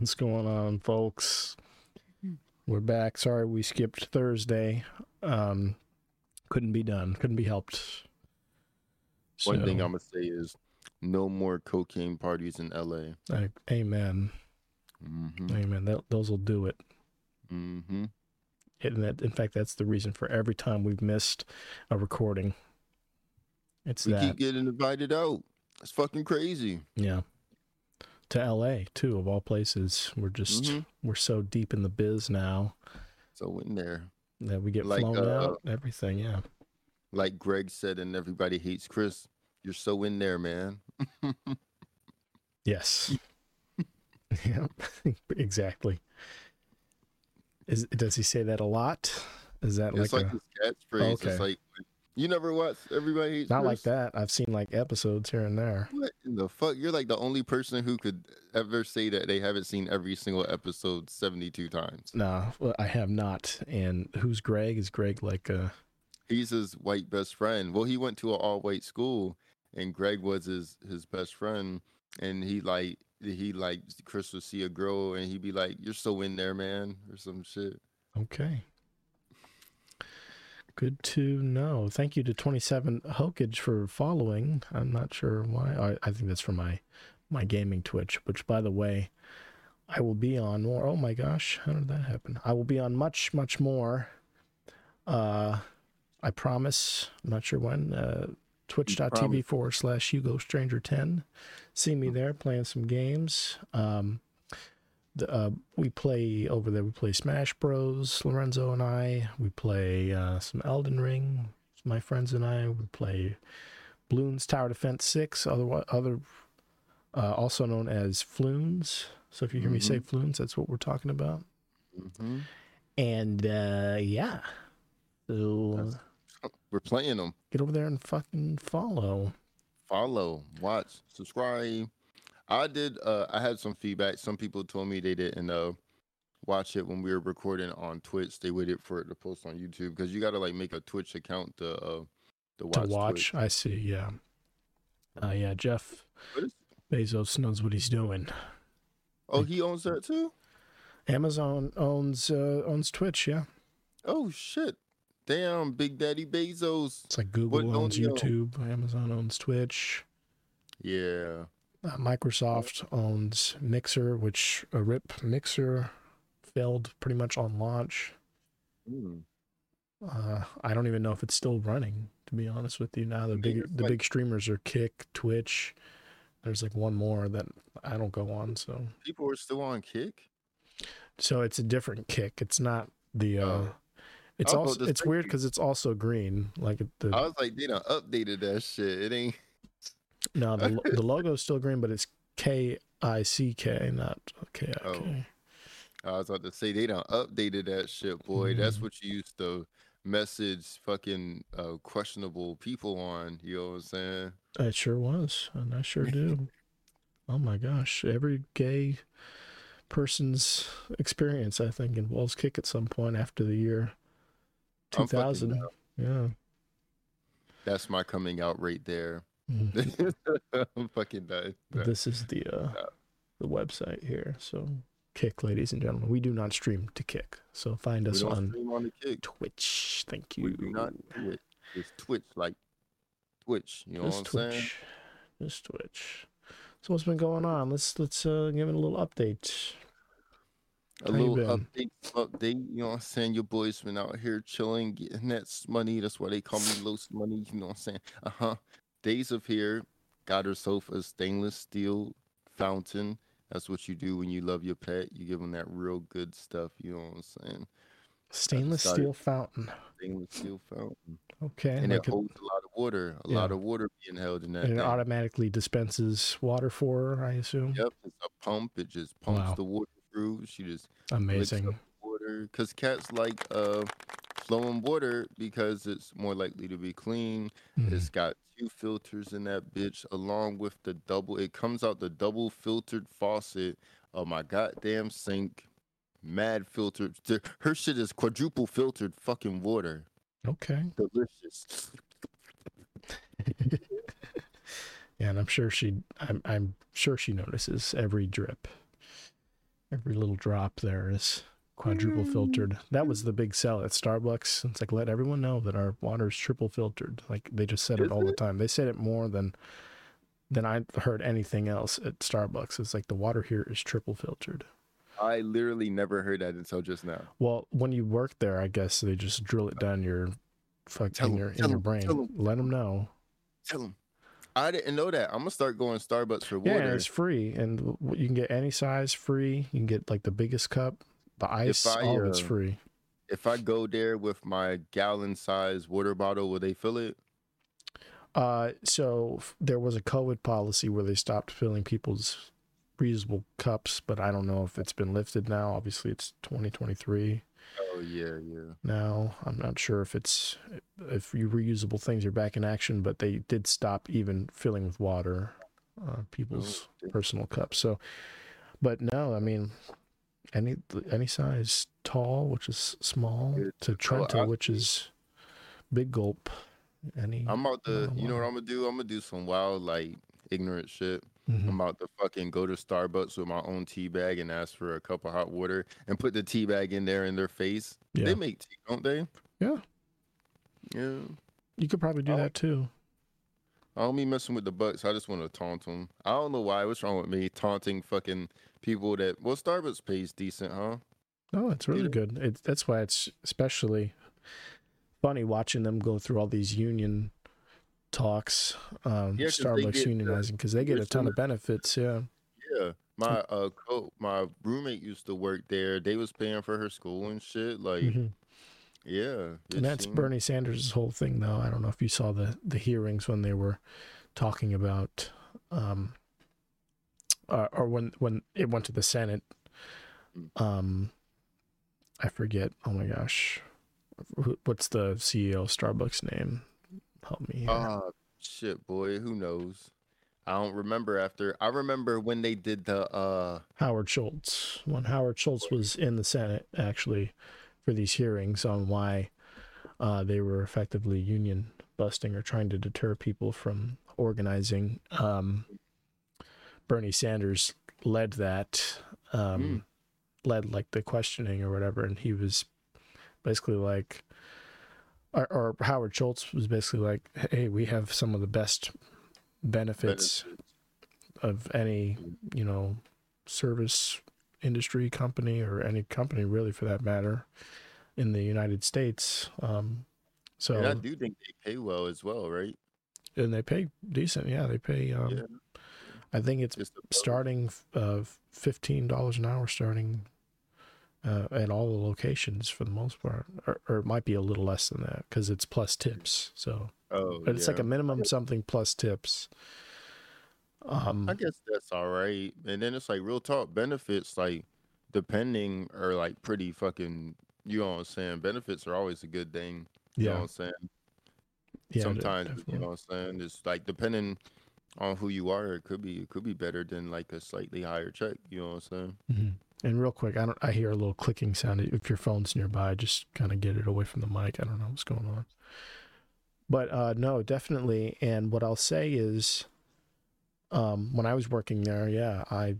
What's going on, folks? We're back. Sorry we skipped Thursday. Um, couldn't be done. Couldn't be helped. One thing I'm gonna say is no more cocaine parties in LA. uh, amen. Mm-hmm. Amen. That, those will do it. Mm-hmm. And that, in fact, that's the reason for every time we've missed a recording. It's We that. keep getting invited out. It's fucking crazy. Yeah. To LA too, of all places. We're just Mhm. we're so deep in the biz now So in there, that we get Like, flown uh, out. Everything, yeah. like Greg said, and everybody hates Chris. You're so in there, man. Yes. yeah. exactly. Is does he say that a lot? Is that it's like, like a, his catchphrase. Okay. It's like you never watch Everybody Hates not Chris? like that? I've seen like episodes here and there. What in the fuck? You're like the only person who could ever say that they haven't seen every single episode 72 times. No, well, I have not. And who's Greg? Is Greg like uh He's his white best friend. Well, he went to an all white school, and Greg was his his best friend. And he like he like Chris would see a girl, and he'd be like, "You're so in there, man," or some shit. okay? Good to know. Thank you to 27 Hokage for following. I'm not sure why. I, I think that's for my my gaming Twitch, which by the way, I will be on more. Oh my gosh, how did that happen? I will be on much, much more. Uh I promise. I'm not sure when. Uh twitch.tv forward slash Hugo Stranger 10. See me there playing some games. Um the, uh, we play over there. We play Smash Bros. Lorenzo and I. We play uh, some Elden Ring. My friends and I. We play Bloons Tower Defense Six. Other other, uh, also known as Floons. So if you hear me say Floons, that's what we're talking about. hmm And uh, yeah, so We're playing them. get over there and fucking follow. Follow, watch, subscribe. I did. Uh, I had some feedback. Some people told me they didn't uh, watch it when we were recording on Twitch. They waited for it to post on YouTube because you got to like make a Twitch account to uh, to watch. to watch. Twitch. I see. Yeah. Uh, yeah. Jeff is- Bezos knows what he's doing. Oh, he owns that too. Amazon owns uh, owns Twitch. Yeah. Oh shit! Damn, Big Daddy Bezos. It's like Google What owns don't own? YouTube, Amazon owns Twitch, Yeah. Uh, Microsoft owns Mixer, which a RIP Mixer failed pretty much on launch. Mm. Uh, I don't even know if it's still running. To be honest with you, now the big the big streamers are Kick, Twitch. There's like one more that I don't go on, so People are still on Kick. so it's a different Kick. It's not the. uh Oh. It's also it's weird because it's also green. Like the I was like, they done updated that shit. It ain't. No, the the logo's still green, but it's K I C K, not K I K. I was about to say they don't updated that shit, boy. That's Mhm. what you used to message fucking uh, questionable people on. You know what I'm saying? It sure was, and I sure do. oh my gosh, every gay person's experience, I think, involves Kik at some point after the year two I'm fucking thousand. down. Yeah. That's my coming out right there. I'm fucking done. But this is the uh, the website here. So kick, ladies and gentlemen. We do not stream to kick. So find us on on the kick. Twitch. Thank you. We do not do it. It's Twitch, like Twitch. You know Just what I'm saying? Twitch. Just Twitch. So what's been going on? Let's let's uh, give it a little update. A How little update, update. You know what I'm saying? Your boys been out here chilling, getting that money. That's why they call me Los Money. You know what I'm saying? Uh huh. Days of here got herself a stainless steel fountain. That's what you do when you love your pet. You give them that real good stuff. You know what I'm saying? Stainless steel fountain. Stainless steel fountain, Okay. and like it holds a lot of water. A Yeah. lot of water being held in that. and it thing. automatically dispenses water for her, I assume. Yep, it's a pump. It just pumps Wow. the water through. She just Amazing. up the water water because cats like uh flowing water because it's more likely to be clean. Mhm. It's got two filters in that bitch, along with the double. It comes out the double filtered faucet of my goddamn sink. Mad filtered. Her shit is quadruple filtered fucking water. Okay. Delicious. Yeah, and I'm sure she I'm I'm sure she notices every drip. Every little drop there is quadruple mm. filtered. That was the big sell at Starbucks. It's like let everyone know that our water is triple filtered. Like they just said it all the time. They said it more than than I heard anything else at Starbucks. It's like the water here is triple filtered. I literally never heard that until just now. Well, when you work there, I guess they just drill it down your fuck Tell in your in your brain. tell. Let them know. Tell them. I didn't know that. I'm gonna start going Starbucks for Yeah, water. and it's free, and you can get any size free. You can get like the biggest cup, the ice, I, all of it's uh, free. if I go there with my gallon size water bottle, will they fill it? Uh, so f- there was a COVID policy where they stopped filling people's reusable cups, but I don't know if it's been lifted now. Obviously, it's 2023 Oh yeah, yeah. now. I'm not sure if it's if you reusable things are back in action, but they did stop even filling with water uh, people's damn. personal cups. So, but no, I mean, any any size tall, which is small, to Trenta, I- which is big gulp. Any I'm about to. You know what. I'm gonna do? I'm gonna do some wild, like ignorant shit. Mhm. I'm about to fucking go to Starbucks with my own tea bag and ask for a cup of hot water and put the tea bag in there in their face. Yeah. They make tea, don't they? Yeah. Yeah. You could probably do Oh. that too. I don't mean messing with the bucks. I just want to taunt them. I don't know why. What's wrong with me taunting fucking people that? Well, Starbucks pays decent, huh? No, it's really good. It, that's why it's especially funny watching them go through all these union talks, um, Yeah, Starbucks get unionizing because they get a ton of benefits. Yeah. Yeah. My uh co my roommate used to work there. They was paying for her school and shit. Like, Mhm. yeah. And that's seemed- Bernie Sanders' whole thing, though. I don't know if you saw the the hearings when they were talking about, um, uh, or when when it went to the Senate. Um, I forget. Oh my gosh, what's the CEO of Starbucks name? Help me. here. Ah, shit, boy. Who knows? I don't remember after. I remember when they did the uh Howard Schultz. When Howard Schultz was in the Senate, actually, for these hearings on why uh, they were effectively union busting or trying to deter people from organizing, um, Bernie Sanders led that, um, Mm. led like the questioning or whatever, and he was basically like, or, or Howard Schultz was basically like, "Hey, we have some of the best benefits." benefits. of any you know service industry company or any company really for that matter in the United States. Um, so And I do think they pay well as well, right? and they pay decent. Yeah, they pay. Um, Yeah. I think it's starting uh, fifteen dollars an hour starting. Uh, at all the locations for the most part, or, or it might be a little less than that because it's plus tips. So, Oh, but it's like a minimum something plus tips. Um, I guess that's all right. And then it's like real talk benefits, like depending are like pretty fucking. You know what I'm saying? Benefits are always a good thing. You know what I'm saying? yeah, Sometimes you know what I'm saying. It's like depending on who you are, it could be it could be better than like a slightly higher check. You know what I'm saying? hmm And real quick, I don't. I hear a little clicking sound. If your phone's nearby, just kind of get it away from the mic. I don't know what's going on. But uh, no, definitely. And what I'll say is, um, when I was working there, yeah, I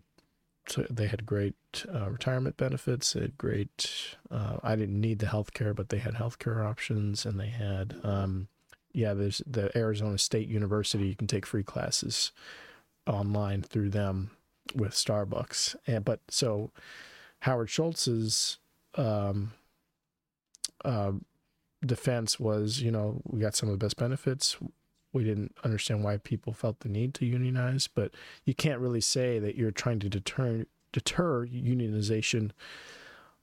so they had great uh, retirement benefits. They had great. Uh, I didn't need the health care, but they had health care options, and they had. Um, yeah, there's the Arizona State University. You can take free classes online through them with Starbucks. And but so Howard Schultz's um, uh, defense was, you know, we got some of the best benefits. We didn't understand why people felt the need to unionize, but you can't really say that you're trying to deter deter unionization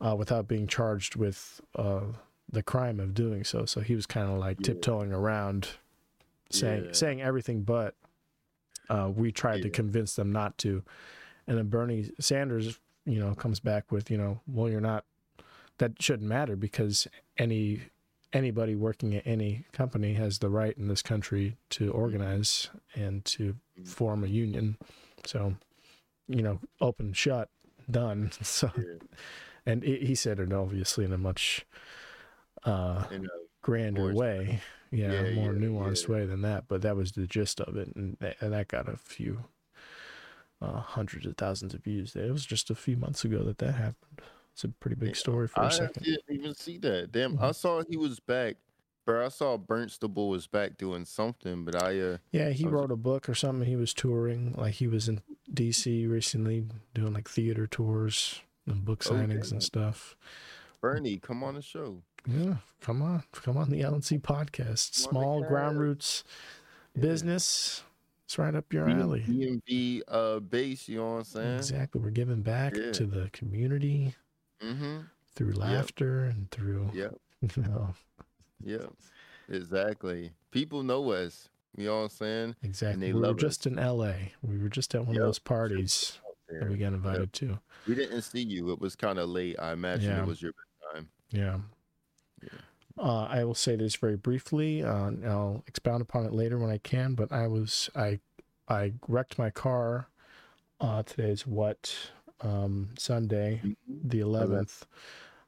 uh, without being charged with uh, the crime of doing so. So he was kind of like Yeah. tiptoeing around, saying Yeah. saying everything but. Uh, we tried to convince them not to, and then Bernie Sanders, you know, comes back with, you know, well, you're not that shouldn't matter because any anybody working at any company has the right in this country to organize and to form a union. So, you know, open, shut, done. So, Yeah. and he said it obviously in a much uh, And, uh, grander way, yeah, Yeah, more yeah, nuanced yeah. way than that. But that was the gist of it, and that, and that got a few uh, hundreds of thousands of views. It was just a few months ago that that happened. It's a pretty big story for a I second. didn't even see that. Damn, I Mhm. saw he was back. Bro, I saw Burnstable was back doing something, but I uh Yeah, he was- wrote a book or something. He was touring, like he was in DC recently, doing like theater tours and book Oh, signings damn. and stuff. Bernie, come on the show. Yeah, come on, come on the L&C podcast. Small ground roots Yeah. business. It's right up your alley. DMV uh base, you know what I'm saying? Exactly. We're giving back Yeah. to the community Mm-hmm. through laughter and through, Yep. you know, Yep. Exactly. People know us. You know what I'm saying? exactly. they We were love us. just in LA. We were just at one Yep. of those parties that we got invited to. We didn't see you. It was kind of late. I imagine Yeah. it was your time. Yeah. Uh, I will say this very briefly. Uh, and I'll expound upon it later when I can. But I was I I wrecked my car. Uh, today's what um, Sunday, the eleventh.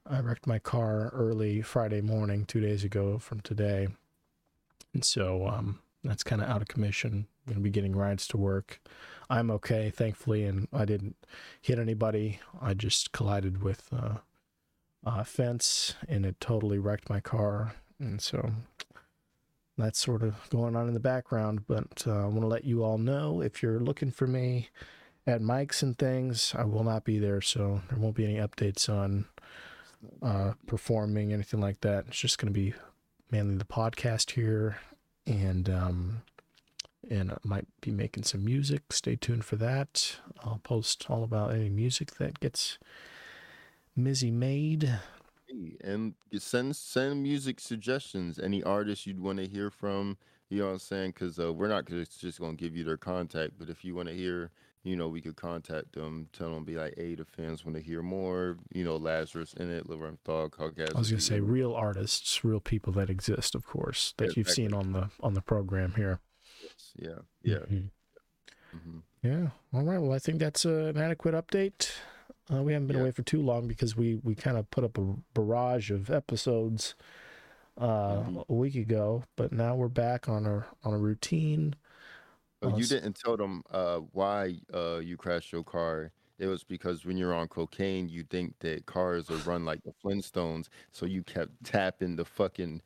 I wrecked my car early Friday morning, two days ago from today, and so um, that's kind of out of commission. I'm gonna be getting rides to work. I'm okay, thankfully, and I didn't hit anybody. I just collided with uh, a fence, and it totally wrecked my car, and so that's sort of going on in the background. But uh, I want to let you all know if you're looking for me at mics and things, I will not be there, so there won't be any updates on uh, performing, anything like that. It's just going to be mainly the podcast here, and um, and I might be making some music. Stay tuned for that. I'll post all about any music that gets Mizzy made. Hey, and send send music suggestions. Any artists you'd want to hear from, you know what I'm saying? Because uh, we're not just just gonna give you their contact, but if you want to hear, you know, we could contact them, tell them, be like, hey, the fans want to hear more. You know, Lazarus in it, Thog, Caucasian. I was gonna say real artists, real people that exist, of course, that Yeah, you've seen on the on the program here. Yes. yeah, yeah. Mhm. hmm Yeah. All right. Well, I think that's uh, an adequate update. Uh, we haven't been Yeah. away for too long because we we kind of put up a barrage of episodes uh, Mhm. a week ago, but now we're back on a on a routine. Oh, Uh, you didn't tell them uh, why uh, you crashed your car. It was because when you're on cocaine, you think that cars are run like the Flintstones, so you kept tapping the fucking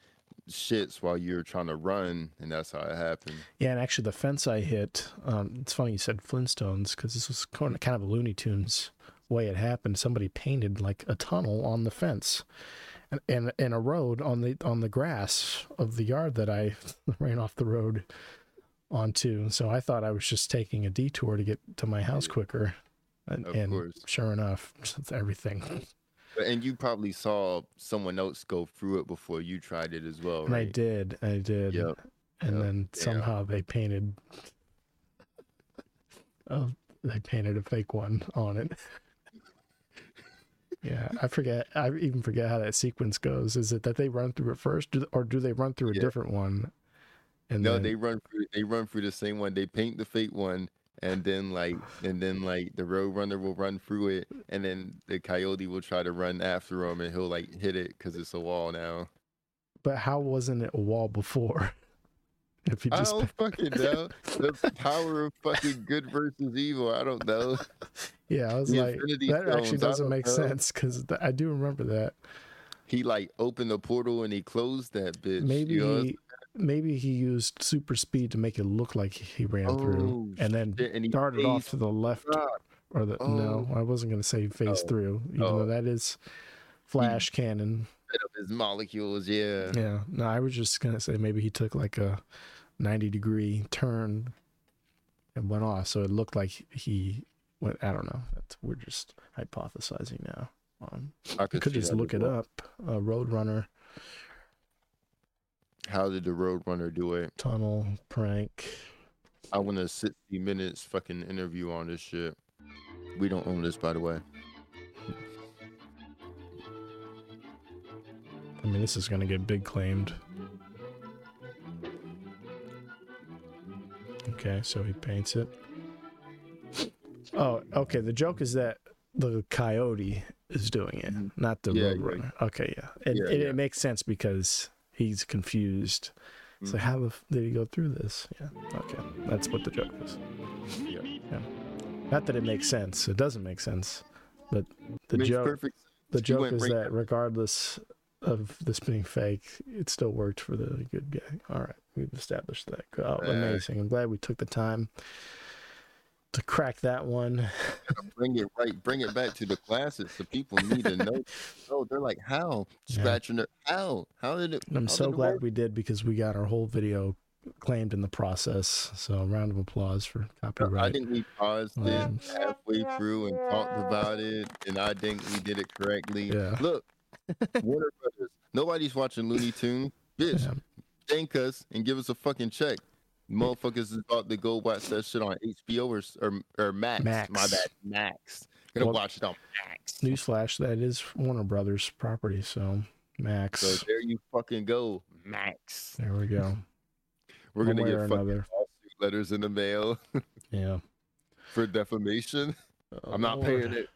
shits while you're trying to run, and that's how it happened. Yeah, and actually, the fence I hit. Um, it's funny you said Flintstones because this was kind of a Looney Tunes way it happened. Somebody painted like a tunnel on the fence, and and, and a road on the on the grass of the yard that I ran off the road onto. So I thought I was just taking a detour to get to my house quicker, and, and sure enough, everything. And you probably saw someone else go through it before you tried it as well, And I did, I did. Yep. And yep, then yeah. somehow they painted oh they painted a fake one on it. Yeah, I forget I even forget how that sequence goes. Is it that they run through it first or do they run through a Yeah. different one? And No, then, they run through. They run through the same one. They paint the fake one, and then like, and then like the road runner will run through it, and then the coyote will try to run after him, and he'll like hit it because it's a wall now. but how wasn't it a wall before? if you I don't fucking know. The power of fucking good versus evil. I don't know. Yeah, I was The like Infinity that actually Stones, I doesn't make know. sense cuz I do remember that. He like opened the portal and he closed that bitch. Maybe you know? he, maybe he used super speed to make it look like he ran through Oh, and then shit, and he darted off to the left or the no, oh. I wasn't going to say phase Oh. through, even Oh. though that is Flash canon. Of his molecules. Yeah. Yeah, no, I was just to say maybe he took like a ninety degree turn and went off, so it looked like he went. I don't know. That's, we're just hypothesizing now. Um, I could could just look it well. up. Uh, Roadrunner How did the Roadrunner do it? tunnel prank. I want a 60 minutes fucking interview on this shit. We don't own this, by the way. I mean, this is gonna get big claimed. Okay, so he paints it. Oh, okay. The joke is that the coyote is doing it, Mhm. not the Yeah, yeah. roadrunner. Okay, yeah, and Yeah, it, yeah. it makes sense because he's confused. So Mhm. how did he go through this? Yeah, okay, that's what the joke is. Yeah. Not that it makes sense. It doesn't make sense, but the joke perfect the joke is that regardless of this being fake, it still worked for the good guy. All right, we've established that. Oh, Yeah. amazing! I'm glad we took the time to crack that one. bring it right, bring it back to the classics. The people need to know. Oh, they're like, how Yeah. scratching their how? How did it? And I'm so it glad we did because we got our whole video claimed in the process. So a round of applause for copyright. I think we paused it Um, halfway through and talked about it, and I think we did it correctly. Yeah. Look, Warner Brothers. Nobody's watching Looney Tunes. Bitch, Yeah. thank us and give us a fucking check. Motherfuckers is about to go watch that shit on HBO or or, or Max. My Max. bad, Max. Gonna Well, watch it on Max. Newsflash: that is Warner Brothers property. So Max, So there you fucking go, Max. there we go. We're One gonna get fucking another. lawsuit letters in the mail Yeah. for defamation. I'm not oh, Lord. paying it.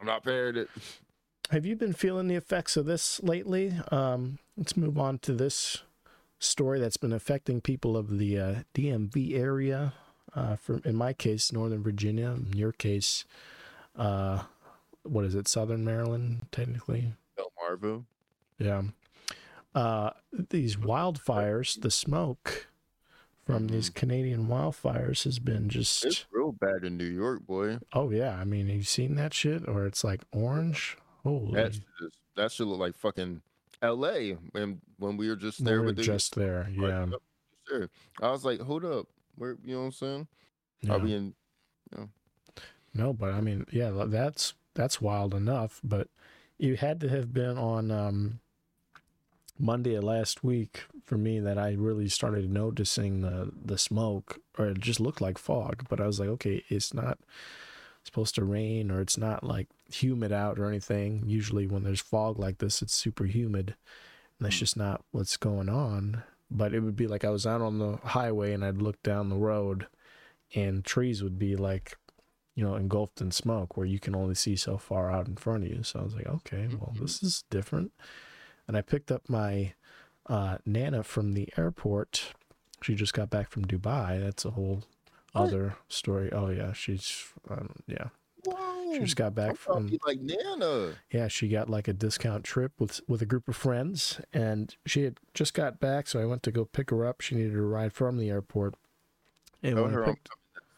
I'm not paying it. Have you been feeling the effects of this lately? Um, let's move on to this story that's been affecting people of the uh, DMV area. Uh, for in my case, Northern Virginia. In your case, uh, what is it? Southern Maryland, technically. Delmarva. Yeah. Uh, these wildfires, the smoke from these Canadian wildfires has been just. It's real bad in New York, boy. Oh yeah, I mean, have you seen that shit? Or it's like orange. Holy. That is, that shit look like fucking L.A. when when we were just there. we were with the just there. Yeah. yep, just there. I was like, hold up, where you know what I'm saying? yeah. I'll be in. No, but I mean, yeah, that's that's wild enough. But you had to have been on um, Monday of last week for me that I really started noticing the the smoke, or it just looked like fog. But I was like, okay, it's not supposed to rain, or it's not like humid out or anything. Usually, when there's fog like this, it's super humid, and that's Mm. just not what's going on. But it would be like I was out on the highway and I'd look down the road, and trees would be like you know, engulfed in smoke where you can only see so far out in front of you. So I was like, okay, well, Mhm. this is different. And I picked up my uh, Nana from the airport. She just got back from Dubai. That's a whole What? other story. Oh yeah, she's um, yeah. Whoa, She just got I back from like Nana. yeah, she got like a discount trip with with a group of friends, and she had just got back. So I went to go pick her up. She needed a ride from the airport. And Tell when her I'm picked-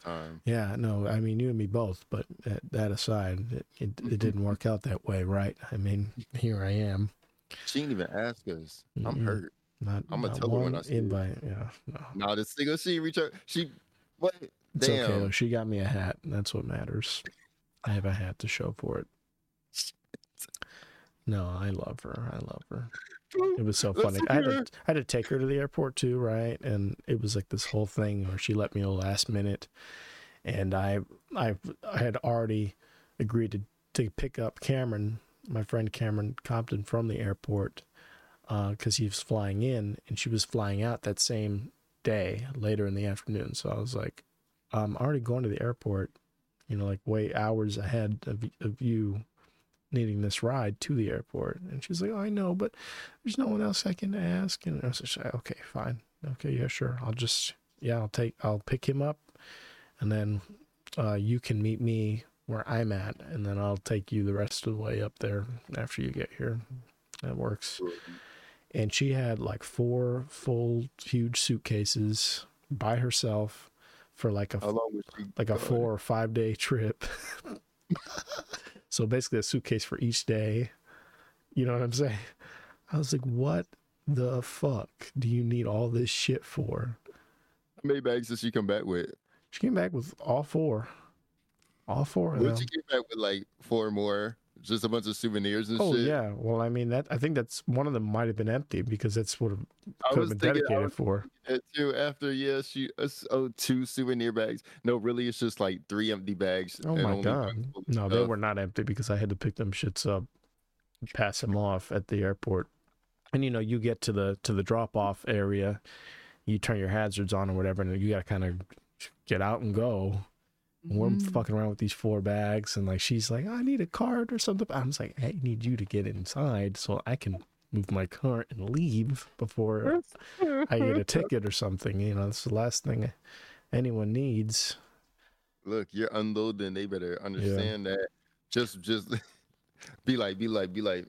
time. yeah, no, I mean you and me both. But that, that aside, it, it it didn't work out that way, right? I mean, here I am. She didn't even ask us. I'm Mm-mm. hurt. Not, I'ma not tell her when I see her. Yeah, no, Now this single she reach out. She what? it's okay Damn. though. She got me a hat. and That's what matters. I have a hat to show for it. No, I love her. I love her. It was so funny. I had to. I had to take her to the airport too, right? And it was like this whole thing where she let me know last minute, and I I I had already agreed to to pick up Cameron, my friend Cameron Compton, from the airport uh, because he was flying in, and she was flying out that same day later in the afternoon. So I was like, I'm already going to the airport, you know, like way hours ahead of of you needing this ride to the airport. And she's like, oh, I know, but there's no one else I can ask. And I was like, okay, fine. Okay, yeah, sure. I'll just, yeah, I'll take, I'll pick him up and then uh, you can meet me where I'm at. And then I'll take you the rest of the way up there after you get here. That works. And she had like four full, huge suitcases by herself for like a How long was she? like a four or five day trip. so basically a suitcase for each day. You know what I'm saying? I was like, what the fuck do you need all this shit for? How many bags did she come back with? She came back with all four. All four of Would them. she get back with like four more? Just a bunch of souvenirs and Oh shit. yeah. Well, I mean that I think that's one of them might have been empty because that's what it could have been thinking dedicated for. too. After yeah, she uh, oh two souvenir bags. No, really, it's just like three empty bags. Oh my god. one full of No, they were not empty because I had to pick them shits up, pass them off at the airport. and you know you get to the to the drop off area you turn your hazards on or whatever and you gotta kind of get out and go and we're mm-hmm. fucking around with these four bags and like she's like i need a card or something i'm just like i need you to get inside so i can move my cart and leave before i get a ticket or something you know that's the last thing anyone needs Look, you're unloading. They better understand that. Just, just be like, be like, be like.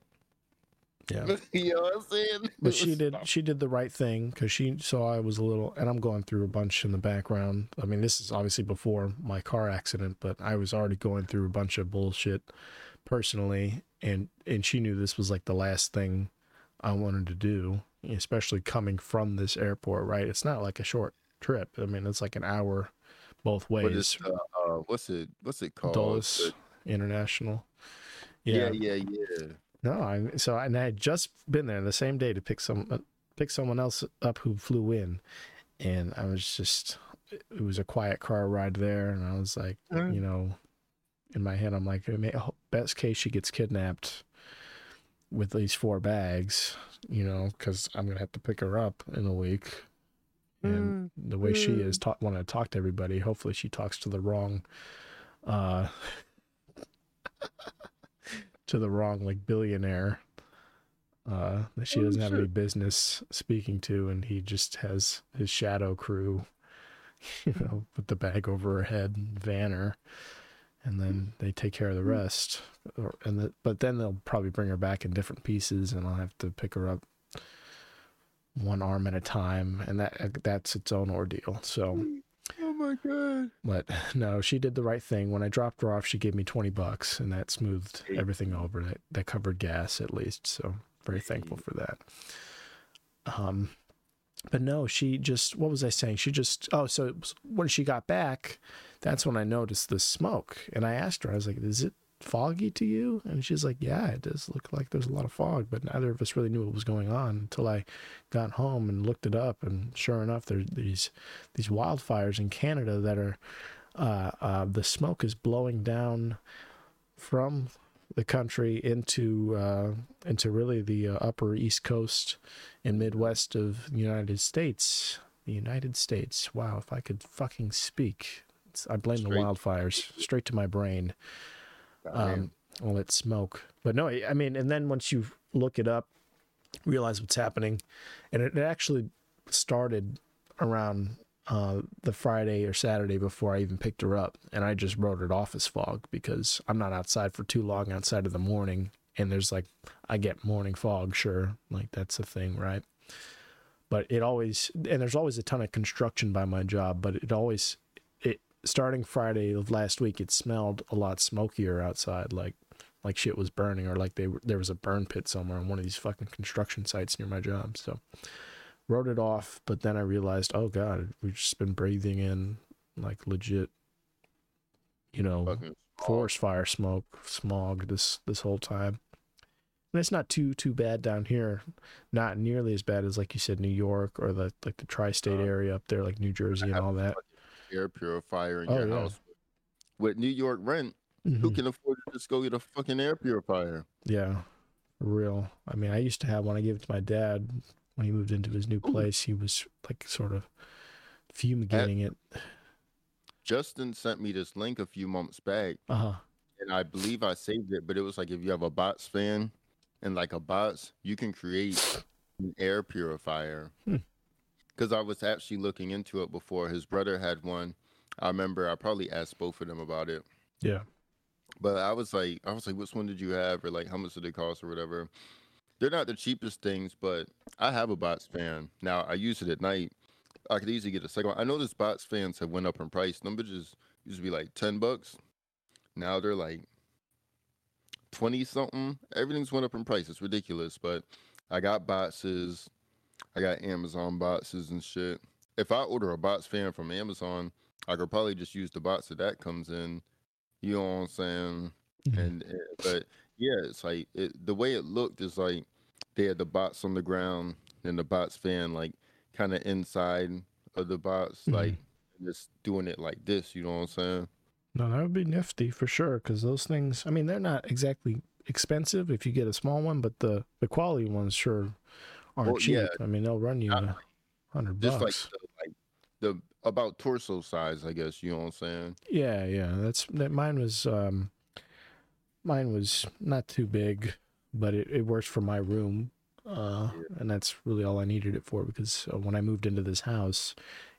Yeah you know what I'm saying? but she did she did the right thing because she saw I was a little and I'm going through a bunch in the background. I mean, this is obviously before my car accident, but I was already going through a bunch of bullshit personally, and and she knew this was like the last thing I wanted to do, especially coming from this airport. Right? It's not like a short trip. I mean, it's like an hour both What ways. is uh, uh, what's it? What's it called? Dulles International. yeah, yeah, yeah. No, I so and I had just been there the same day to pick some uh, pick someone else up who flew in, and I was just it was a quiet car ride there, and I was like, Mm. you know, in my head I'm like, best case she gets kidnapped with these four bags, you know, because I'm gonna have to pick her up in a week. And the way she is ta- when I talk to everybody, hopefully she talks to the wrong, uh, to the wrong like billionaire, uh, that she Oh, doesn't have any business speaking to, and he just has his shadow crew, you know, put the bag over her head and van her, and then they take care of the rest. Or, and the, but then they'll probably bring her back in different pieces, and I'll have to pick her up one arm at a time, and that that's its own ordeal. So, Oh my god. but no, she did the right thing. When I dropped her off, she gave me twenty bucks, and that smoothed Hey. everything over. That that covered gas at least. So very thankful for that. Um, but no, she just what was I saying? She just oh, so when she got back, that's when I noticed the smoke, and I asked her, I was like, "Is it foggy to you?" And she's like, "Yeah, it does look like there's a lot of fog." But neither of us really knew what was going on until I got home and looked it up, and sure enough, there's these these wildfires in Canada that are uh, uh, the smoke is blowing down from the country into uh, into really the uh, upper east coast and midwest of the United States. The United States. Wow, if I could fucking speak, It's- I blame the wildfires straight to my brain. Um, all that smoke. But no, I mean, and then once you look it up, realize what's happening, and it, it actually started around uh, the Friday or Saturday before I even picked her up, and I just wrote it off as fog because I'm not outside for too long outside of the morning, and there's like I get morning fog, sure, like that's a thing, right? But it always and there's always a ton of construction by my job, but it always starting Friday of last week, it smelled a lot smokier outside, like like shit was burning or like they were, there was a burn pit somewhere on one of these fucking construction sites near my job. So wrote it off, but then I realized, oh god, we've just been breathing in like legit, you know, forest fire smoke, smog this this whole time. And it's not too too bad down here, not nearly as bad as like you said, New York or the like the tri-state Uh, area up there, like New Jersey and all that. Air purifier in Oh, your yeah. house. With New York rent, who Mhm. can afford to just go get a fucking air purifier? Yeah, real. I mean, I used to have one. I gave it to my dad when he moved into his new place. He was like sort of fumigating it. Justin sent me this link a few months back, Uh huh. and I believe I saved it, but it was like if you have a box fan and like a box, you can create an air purifier. Hmm. Because I was actually looking into it before. His brother had one. I remember I probably asked both of them about it. Yeah. But I was like, I was like, which one did you have, or like how much did it cost, or whatever. They're not the cheapest things, but I have a box fan now. I use it at night. I could easily get a second one. I know this box fans have went up in price. Them bitches used to be like ten bucks. Now they're like twenty something. Everything's went up in price. It's ridiculous. But I got boxes. I got Amazon boxes and shit. If I order a box fan from Amazon, I could probably just use the box that that comes in. You know what I'm saying? Mhm. And uh, but yeah, it's like it, the way it looked is like they had the box on the ground and the box fan like kind of inside of the box, Mhm. like just doing it like this. You know what I'm saying? No, that would be nifty for sure. Because those things, I mean, they're not exactly expensive if you get a small one, but the the quality ones sure aren't Well, cheap. yeah. I mean, they'll run you Uh, a hundred Just like bucks. the, like the about torso size, I guess. You know what I'm saying? Yeah, yeah. That's that. Mine was um, mine was not too big, but it, it works for my room. Uh, Yeah. and that's really all I needed it for because uh, when I moved into this house,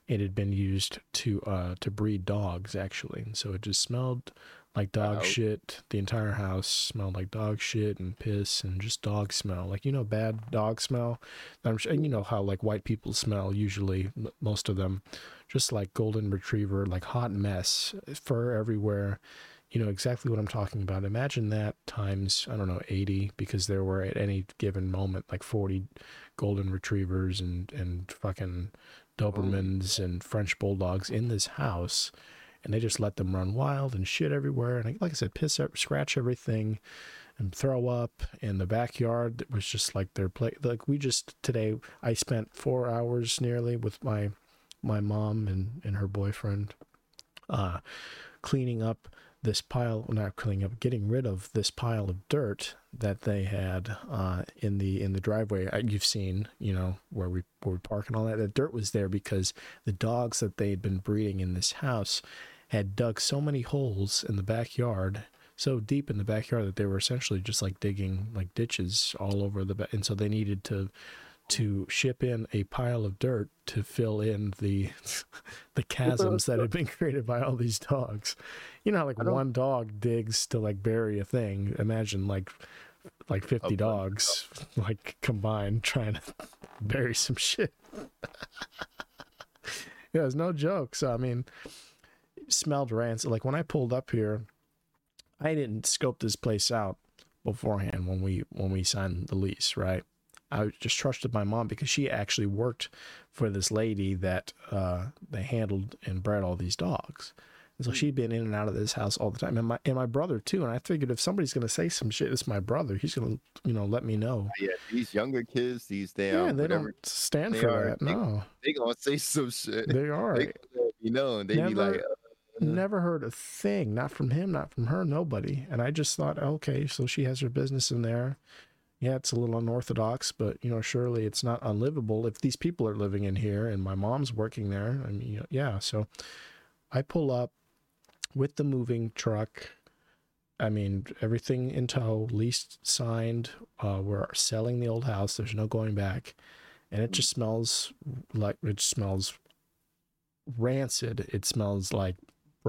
it had been used to uh to breed dogs actually, and so it just smelled like dog Wow. shit. The entire house smelled like dog shit and piss and just dog smell, like you know, bad dog smell. I'm sure, and you know how like white people smell usually, most of them, just like golden retriever, like hot mess, eh, fur everywhere. You know exactly what I'm talking about. Imagine that times I don't know 80 because there were at any given moment like 40 golden retrievers and and fucking Dobermans and French bulldogs in this house, and they just let them run wild and shit everywhere. And like I said, piss, up, scratch everything, and throw up in the backyard. It was just like their play. Like we just today, I spent four hours nearly with my my mom and and her boyfriend, uh, cleaning up this pile not cleaning up getting rid of this pile of dirt that they had uh, in the in the driveway uh, you've seen you know where we where we park and all that the dirt was there because the dogs that they had been breeding in this house had dug so many holes in the backyard so deep in the backyard that they were essentially just like digging like ditches all over the ba- and so they needed to to ship in a pile of dirt to fill in the the chasms that had been created by all these dogs. You know, how, like one dog digs to like bury a thing. Imagine like like fifty dogs like combined trying to bury some shit. yeah, it's no joke. So I mean, smelled rancid. Like when I pulled up here, I didn't scope this place out beforehand when we when we signed the lease, right? I just trusted my mom because she actually worked for this lady that uh, they handled and bred all these dogs. And so she'd been in and out of this house all the time, and my and my brother too. And I figured if somebody's gonna say some shit, it's my brother. He's gonna you know let me know. Yeah, these younger kids, these damn yeah, they whatever, don't stand they for are. that. They- No, they gonna say some shit. they are. They you know, and they be Never- like, uh, Never heard a thing, not from him, not from her, nobody. And I just thought, okay, so she has her business in there. Yeah, it's a little unorthodox, but you know, surely it's not unlivable if these people are living in here and my mom's working there. I mean, yeah. So I pull up with the moving truck. I mean, everything in tow, lease signed. Uh, we're selling the old house. There's no going back, and it just smells like it smells rancid. It smells like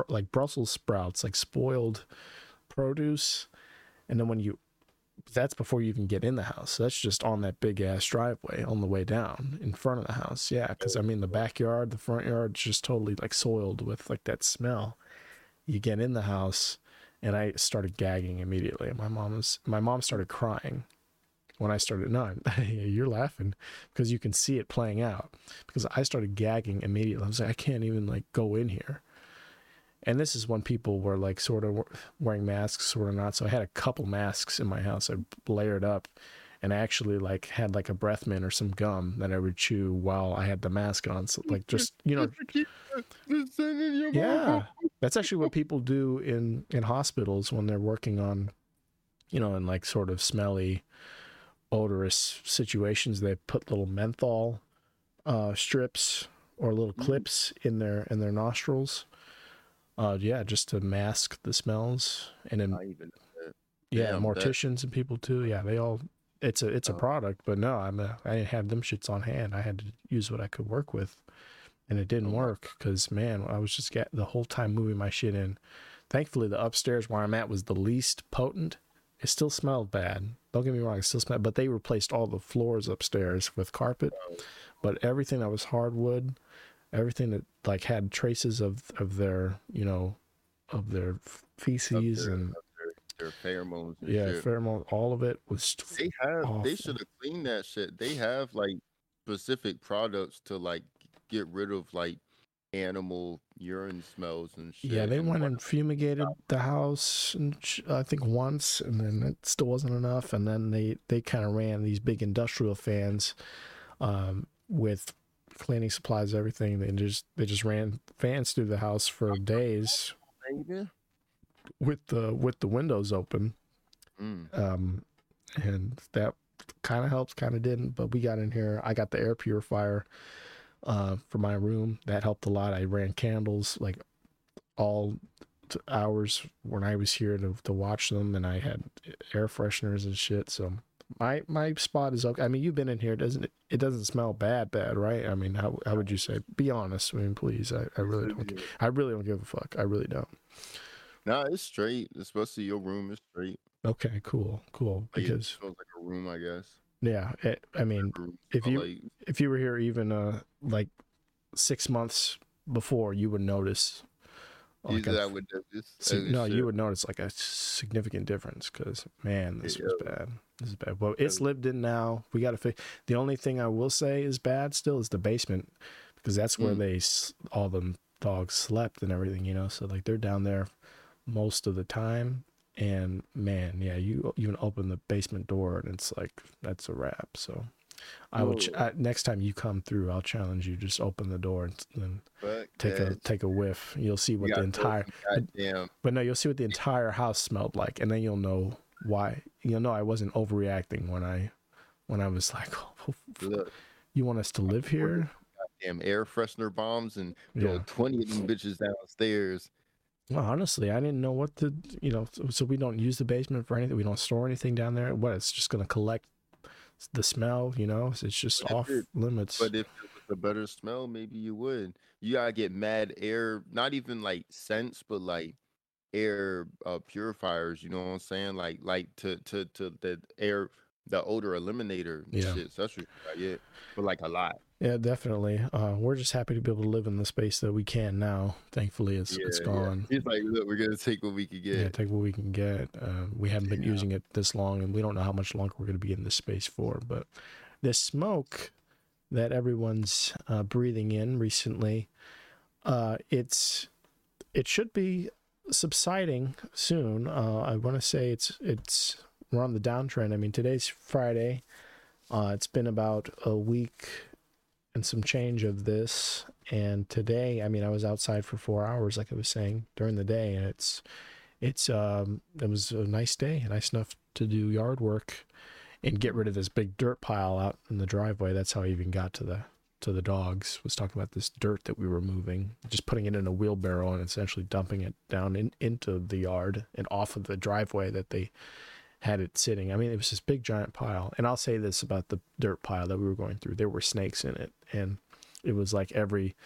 like Brussels sprouts, like spoiled produce. And then when you, that's before you even get in the house. That's just on that big ass driveway on the way down in front of the house. Yeah, because I mean the backyard, the front yard, just totally like soiled with like that smell. You get in the house, and I started gagging immediately. My mom was, my mom started crying when I started. No, you're laughing because you can see it playing out. Because I started gagging immediately. I was like, I can't even like go in here. And this is when people were like sort of wearing masks, sort of not. So I had a couple masks in my house. I layered up, and I actually like had like a breath mint or some gum that I would chew while I had the mask on. So like just you know, Just sending your yeah, that's actually what people do in in hospitals when they're working on, you know, in like sort of smelly, odorous situations. They put little menthol uh, strips or little Mhm. clips in their in their nostrils. Uh, yeah, just to mask the smells, and then yeah, Damn, that- morticians and people too. Yeah, they all. It's a it's a Oh. product, but no, I'm a, I didn't have them shits on hand. I had to use what I could work with, and it didn't Oh work because man, I was just get the whole time moving my shit in. Thankfully, the upstairs where I'm at was the least potent. It still smelled bad. Don't get me wrong, it still smelled, but they replaced all the floors upstairs with carpet. But everything that was hardwood, everything that like had traces of of their you know of their feces their- and Their pheromones and yeah, shit. pheromone, all of it was They have. awful. They should have cleaned that shit. They have like specific products to like get rid of like animal urine smells and shit. Yeah, they and went and fumigated the house, and sh- I think once, and then it still wasn't enough. And then they they kind of ran these big industrial fans, um, with cleaning supplies, everything. They just they just ran fans through the house for days with the with the windows open, Mm. um, and that kind of helps, kind of didn't. But we got in here. I got the air purifier uh, for my room. That helped a lot. I ran candles like all hours when I was here to to watch them, and I had air fresheners and shit. So my my spot is okay. I mean, you've been in here. Doesn't it? It doesn't smell bad, bad, right? I mean, how how would you say? Be honest. I mean, please. I, I really don't. I really don't give a fuck. I really don't. Nah, it's straight. Especially your room is straight. Okay, cool, cool. Like, it Because feels like a room, I guess. yeah, it, I mean, if you- like, if you were here even uh like six months before, you would notice. Like usually a, I would oh, no, you would notice like a significant difference because man, this was bad. This is bad. Well, it's lived in now. We got to fix. The only thing I will say is bad still is the basement because that's where Mm. they all the dogs slept and everything. You know, so like they're down there most of the time. And man, yeah, you you can open the basement door and it's like that's a wrap. So I will ch-. I, uh, next time you come through, I'll challenge you. Just open the door and, and take a take a whiff. You'll see what the entire Goddamn. but no, you'll see what the entire house smelled like, and then you'll know why. You'll know I wasn't overreacting when I when I was like, oh, Look, "You want us to live here?" damn air freshener bombs and Yeah. throw 20 of them bitches downstairs. Well, honestly, I didn't know what to, you know. So, so we don't use the basement for anything. We don't store anything down there. What? It's just gonna collect the smell, you know. It's just But off it- limits. But if it was a better smell, maybe you would. You gotta get mad air, not even like scents, but like air uh, purifiers. You know what I'm saying? Like like to to to the air, the odor eliminator. Yeah. Shit. What I get, but like a lot. Yeah, definitely. Uh, we're just happy to be able to live in the space that we can now. Thankfully, it's it's Yeah, yeah. gone. He's like, look, we're gonna take what we could Yeah, take what we can get. Uh, we haven't been Yeah. using it this long, and we don't know how much longer we're going to be in this space for. But the smoke that everyone's uh, breathing in recently, uh, it's it should be subsiding soon. Uh, I want to say it's it's we're on the downtrend. I mean, today's Friday. Uh, it's been about a week and some change of this, and today, I mean, I was outside for four hours, like I was saying during the day, and it's it's um it was a nice day, nice enough to do yard work and get rid of this big dirt pile out in the driveway. That's how I even got to the to the dogs. Was talking about this dirt that we were moving, just putting it in a wheelbarrow and essentially dumping it down in, into the yard and off of the driveway that they had it sitting. I mean, it was this big giant pile. And I'll say this about the dirt pile that we were going through. There were snakes in it and it was like every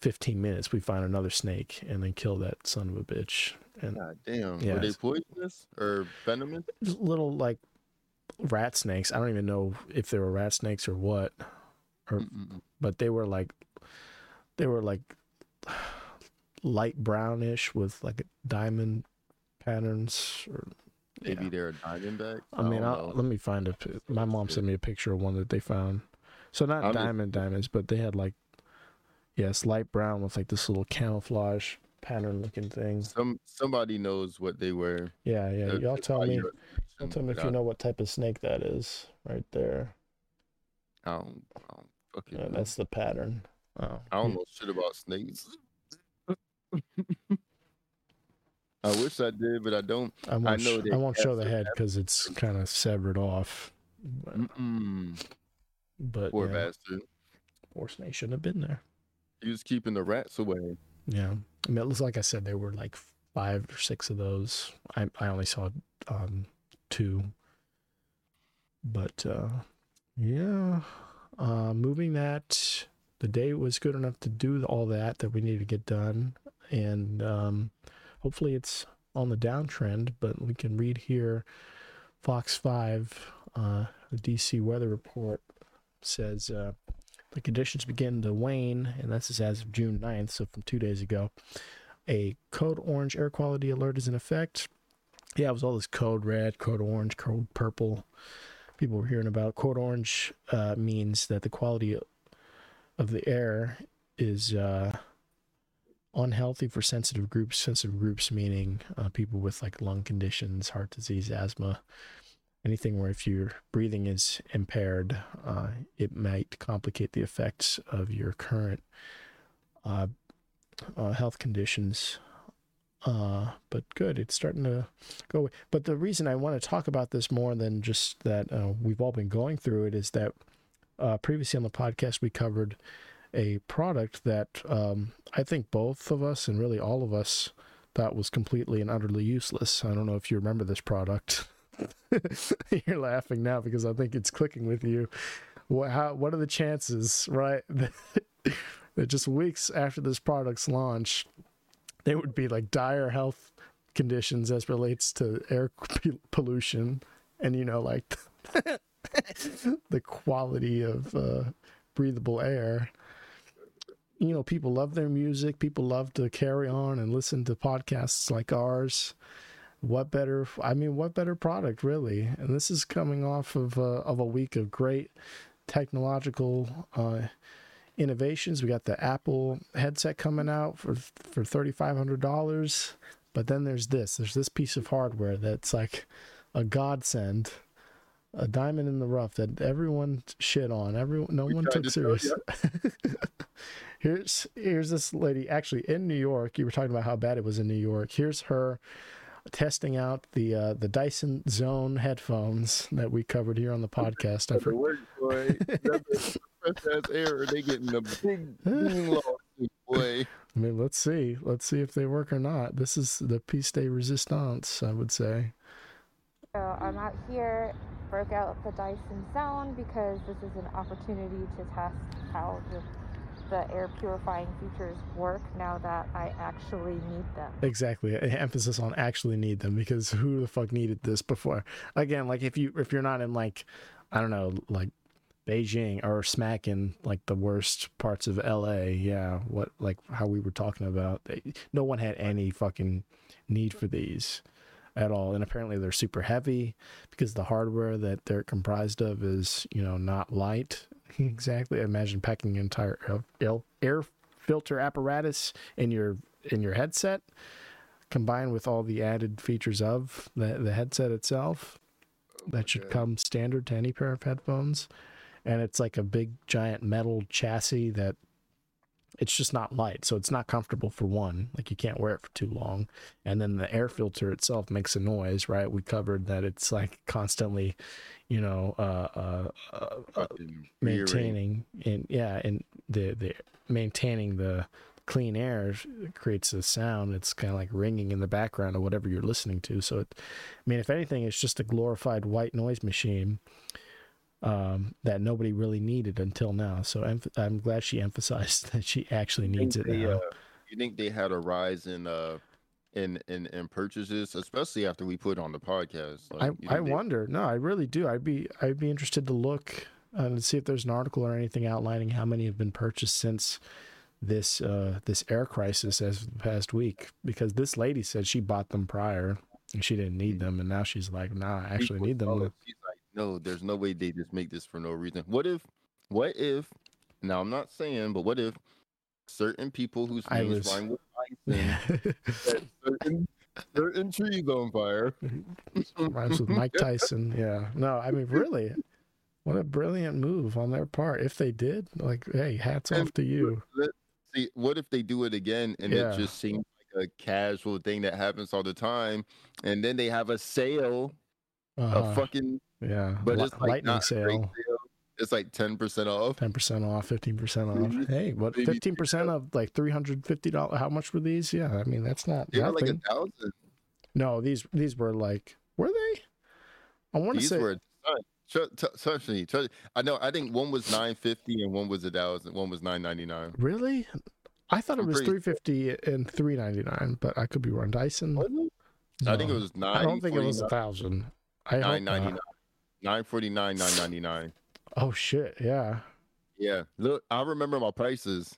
15 minutes we find another snake and then kill that son of a bitch. And God damn. Yeah, Were they poisonous or venomous? just little like rat snakes. I don't even know if they were rat snakes or what, or Mm-mm. but they were like they were like light brownish with like diamond patterns. Or, Maybe yeah. they're a diamondback. I mean, I'll, let me find a. My mom sent me a picture of one that they found. So not I'm just- diamond diamonds, but they had like yes, light brown with like this little camouflage pattern looking thing. Some somebody knows what they were. Yeah, yeah. Uh, Y'all tell me. Y'all tell me if you know what type of snake that is right there. I don't, I don't fucking Yeah, know. that's the pattern. Oh, I don't know shit about snakes. I wish I did, but I don't. I won't, know sh- I won't show the head because it's kind of severed off. But, Mm-mm. but Poor yeah, bastard. poor snake shouldn't have been there. He was keeping the rats away. Yeah, I mean, it looks like I said there were like five or six of those. I I only saw um two. But uh, yeah, uh, moving that the day was good enough to do all that that we needed to get done, and um, hopefully it's on the downtrend. But we can read here, Fox Five, uh, the DC weather report says. Uh, the conditions begin to wane, and this is as of June 9th, so from two days ago. A code orange air quality alert is in effect. Yeah, it was all this code red, code orange, code purple. People were hearing about. Code orange uh, means that the quality of the air is uh, unhealthy for sensitive groups. Sensitive groups meaning uh, people with like lung conditions, heart disease, asthma, anything where if your breathing is impaired, uh, it might complicate the effects of your current uh, uh, health conditions. Uh, but good, it's starting to go. away. But the reason I want to talk about this more than just that uh, we've all been going through it is that previously on the podcast we covered a product that um, I think both of us and really all of us thought was completely and utterly useless. I don't know if you remember this product. You're laughing now because I think it's clicking with you. What, how, what are the chances, right? that just weeks after this product's launch, there would be like dire health conditions as relates to air pollution and, you know, like the quality of uh, breathable air. You know, people love their music. People love to carry on and listen to podcasts like ours. What better i mean what better product really? And this is coming off of uh, of a week of great technological uh, innovations. We got the apple headset coming out for for $3500 but then there's this there's this piece of hardware that's like a godsend a diamond in the rough that everyone shit on everyone no We one took to serious here's here's this lady actually in new york you were talking about how bad it was in new york here's her testing out the uh, the Dyson Zone headphones that we covered here on the podcast. I. That's air. They getting a big, big lawsuit, boy. I mean, let's see, let's see if they work or not. This is the piece de resistance, I would say. So I'm mm-hmm. out here, broke out the Dyson Zone because this is an opportunity to test how the, the air purifying features work now that I actually need them. Exactly, emphasis on actually need them because who the fuck needed this before? Again, like if you if you're not in like, I don't know, like Beijing or smack in like the worst parts of LA, yeah, what like how we were talking about, they, no one had any fucking need for these at all, and apparently they're super heavy because the hardware that they're comprised of is you know not light exactly. Imagine packing an entire air- filter apparatus in your in your headset combined with all the added features of the, the headset itself that should Okay. come standard to any pair of headphones and it's like a big giant metal chassis that it's just not light so it's not comfortable for one like you can't wear it for too long. And then the air filter itself makes a noise right? We covered that it's like constantly you know uh uh, uh, uh maintaining and yeah and the the maintaining the clean air creates a sound. It's kind of like ringing in the background of whatever you're listening to. So it i mean if anything it's just a glorified white noise machine um that nobody really needed until now so emph- i'm glad she emphasized that she actually needs it they, now uh, you think they had a rise in uh in in, in purchases, especially after we put on the podcast? Like, I, I they- wonder. No, I really do. I'd be I'd be interested to look uh, and see if there's an article or anything outlining how many have been purchased since this uh this air crisis as the past week. Because this lady said she bought them prior and she didn't need them, and now she's like, nah, I actually need them. Follow- She's like, no, there's no way they just make this for no reason. What if, what if? Now I'm not saying, but what if certain people whose names was- rhyme with Tyson certain certain trees on fire? Rhymes with Mike Tyson. Yeah. No, I mean really. What a brilliant move on their part. If they did, like, hey, hats off to you. See, what if they do it again and Yeah. it just seems like a casual thing that happens all the time, and then they have a sale, Uh-huh. a fucking, yeah. but it's like lightning not a great sale. It's like ten percent off. ten percent off, fifteen percent off. Maybe- Hey, what fifteen percent of like three hundred fifty dollars? How much were these? Yeah, I mean that's not were like a thousand. no, these these were like were they? I want to say were son, tr- trust me. I know. I think one was nine fifty and one was a thousand. One was nine ninety nine. really. I thought it was three fifty and three ninety nine, but I could be wrong. Dyson. It? I think it was nine. I don't think it was a thousand. Nine ninety nine. Nine forty nine. Nine ninety nine. Oh shit! Yeah, Yeah. Look, I remember my prices.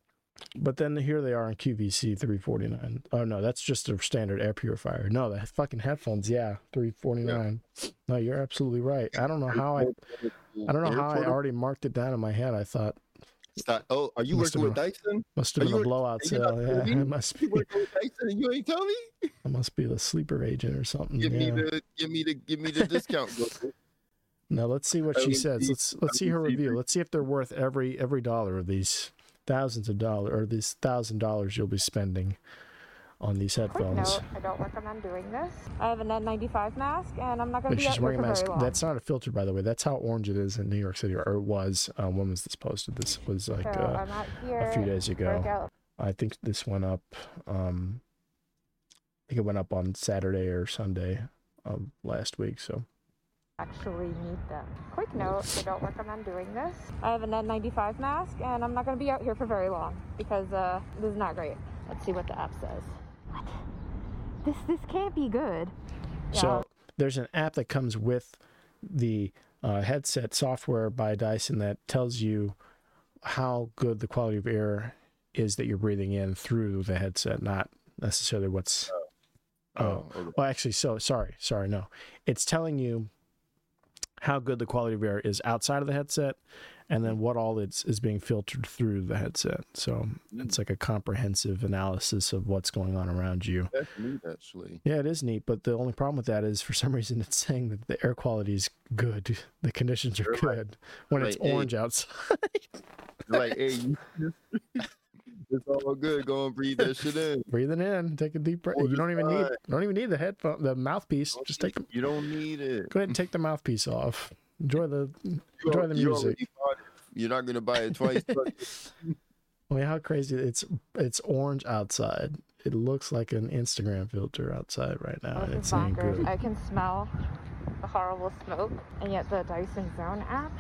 but then here they are on QVC three forty nine. Oh no, that's just a standard air purifier. No, the fucking headphones. Yeah, three forty nine. No, you're absolutely right. I don't know how I I don't know how I already marked it down in my head. I thought Stop. Oh, are you Must working with Dyson? must have Are been a blowout not sale. Yeah, it must You be. working with Dyson you ain't tell me? It must be the sleeper agent or something. Give yeah. me the give me the give me the discount. Bro. Now let's see what she would says. Let's let's see her review. Let's see if they're worth every every dollar of these thousands of dollars or these thousand dollars you'll be spending on these headphones. note, I don't recommend doing this. I have an N95 mask, and I'm not going to But be out she's here wearing a mask. very long. That's not a filter, by the way. That's how orange it is in New York City, or it was. Uh, when was this posted? This was like so uh, I'm not here. a few days ago. I think this went up. Um, I think it went up on Saturday or Sunday of last week. So actually need them. Quick note, I don't recommend doing this. I have an N95 mask, and I'm not going to be out here for very long because uh, this is not great. Let's see what the app says. What? This this can't be good. Yeah. So there's an app that comes with the uh, headset software by Dyson that tells you how good the quality of air is that you're breathing in through the headset, not necessarily what's. Oh, okay. well, actually, so sorry, sorry, no, it's telling you how good the quality of air is outside of the headset, and then mm-hmm. what all it's is being filtered through the headset. So it's mm. like a comprehensive analysis of what's going on around you. That's neat, actually. Yeah, it is neat, but the only problem with that is for some reason it's saying that the air quality is good. The conditions are good when it's orange outside. Like, hey, it's all good. Go and breathe that shit in. Breathe it in, take a deep breath. Hold You don't it even need tight. don't even need the headphone, the mouthpiece. Don't Just take the, You don't need it. go ahead and take the mouthpiece off. Enjoy the You enjoy al- the music. already bought it. You're not gonna buy it twice. but I mean, how crazy it's it's orange outside. It looks like an Instagram filter outside right now. Oh, it's bonkers. good. I can smell the horrible smoke, and yet the Dyson Zone app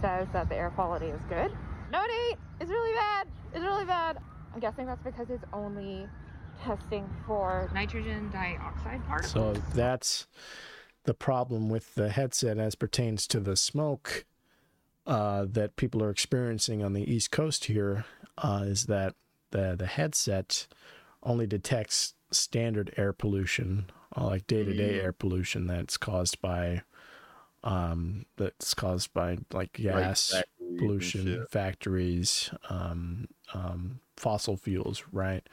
says that the air quality is good. No, Nate, it's really bad. It's really bad. I'm guessing that's because it's only testing for nitrogen dioxide particles. So that's the problem with the headset as pertains to the smoke uh, that people are experiencing on the East Coast here uh, is that the the headset only detects standard air pollution, uh, like day to day air pollution that's caused by um, that's caused by like like gas factories and pollution, factories, um, um, fossil fuels, right?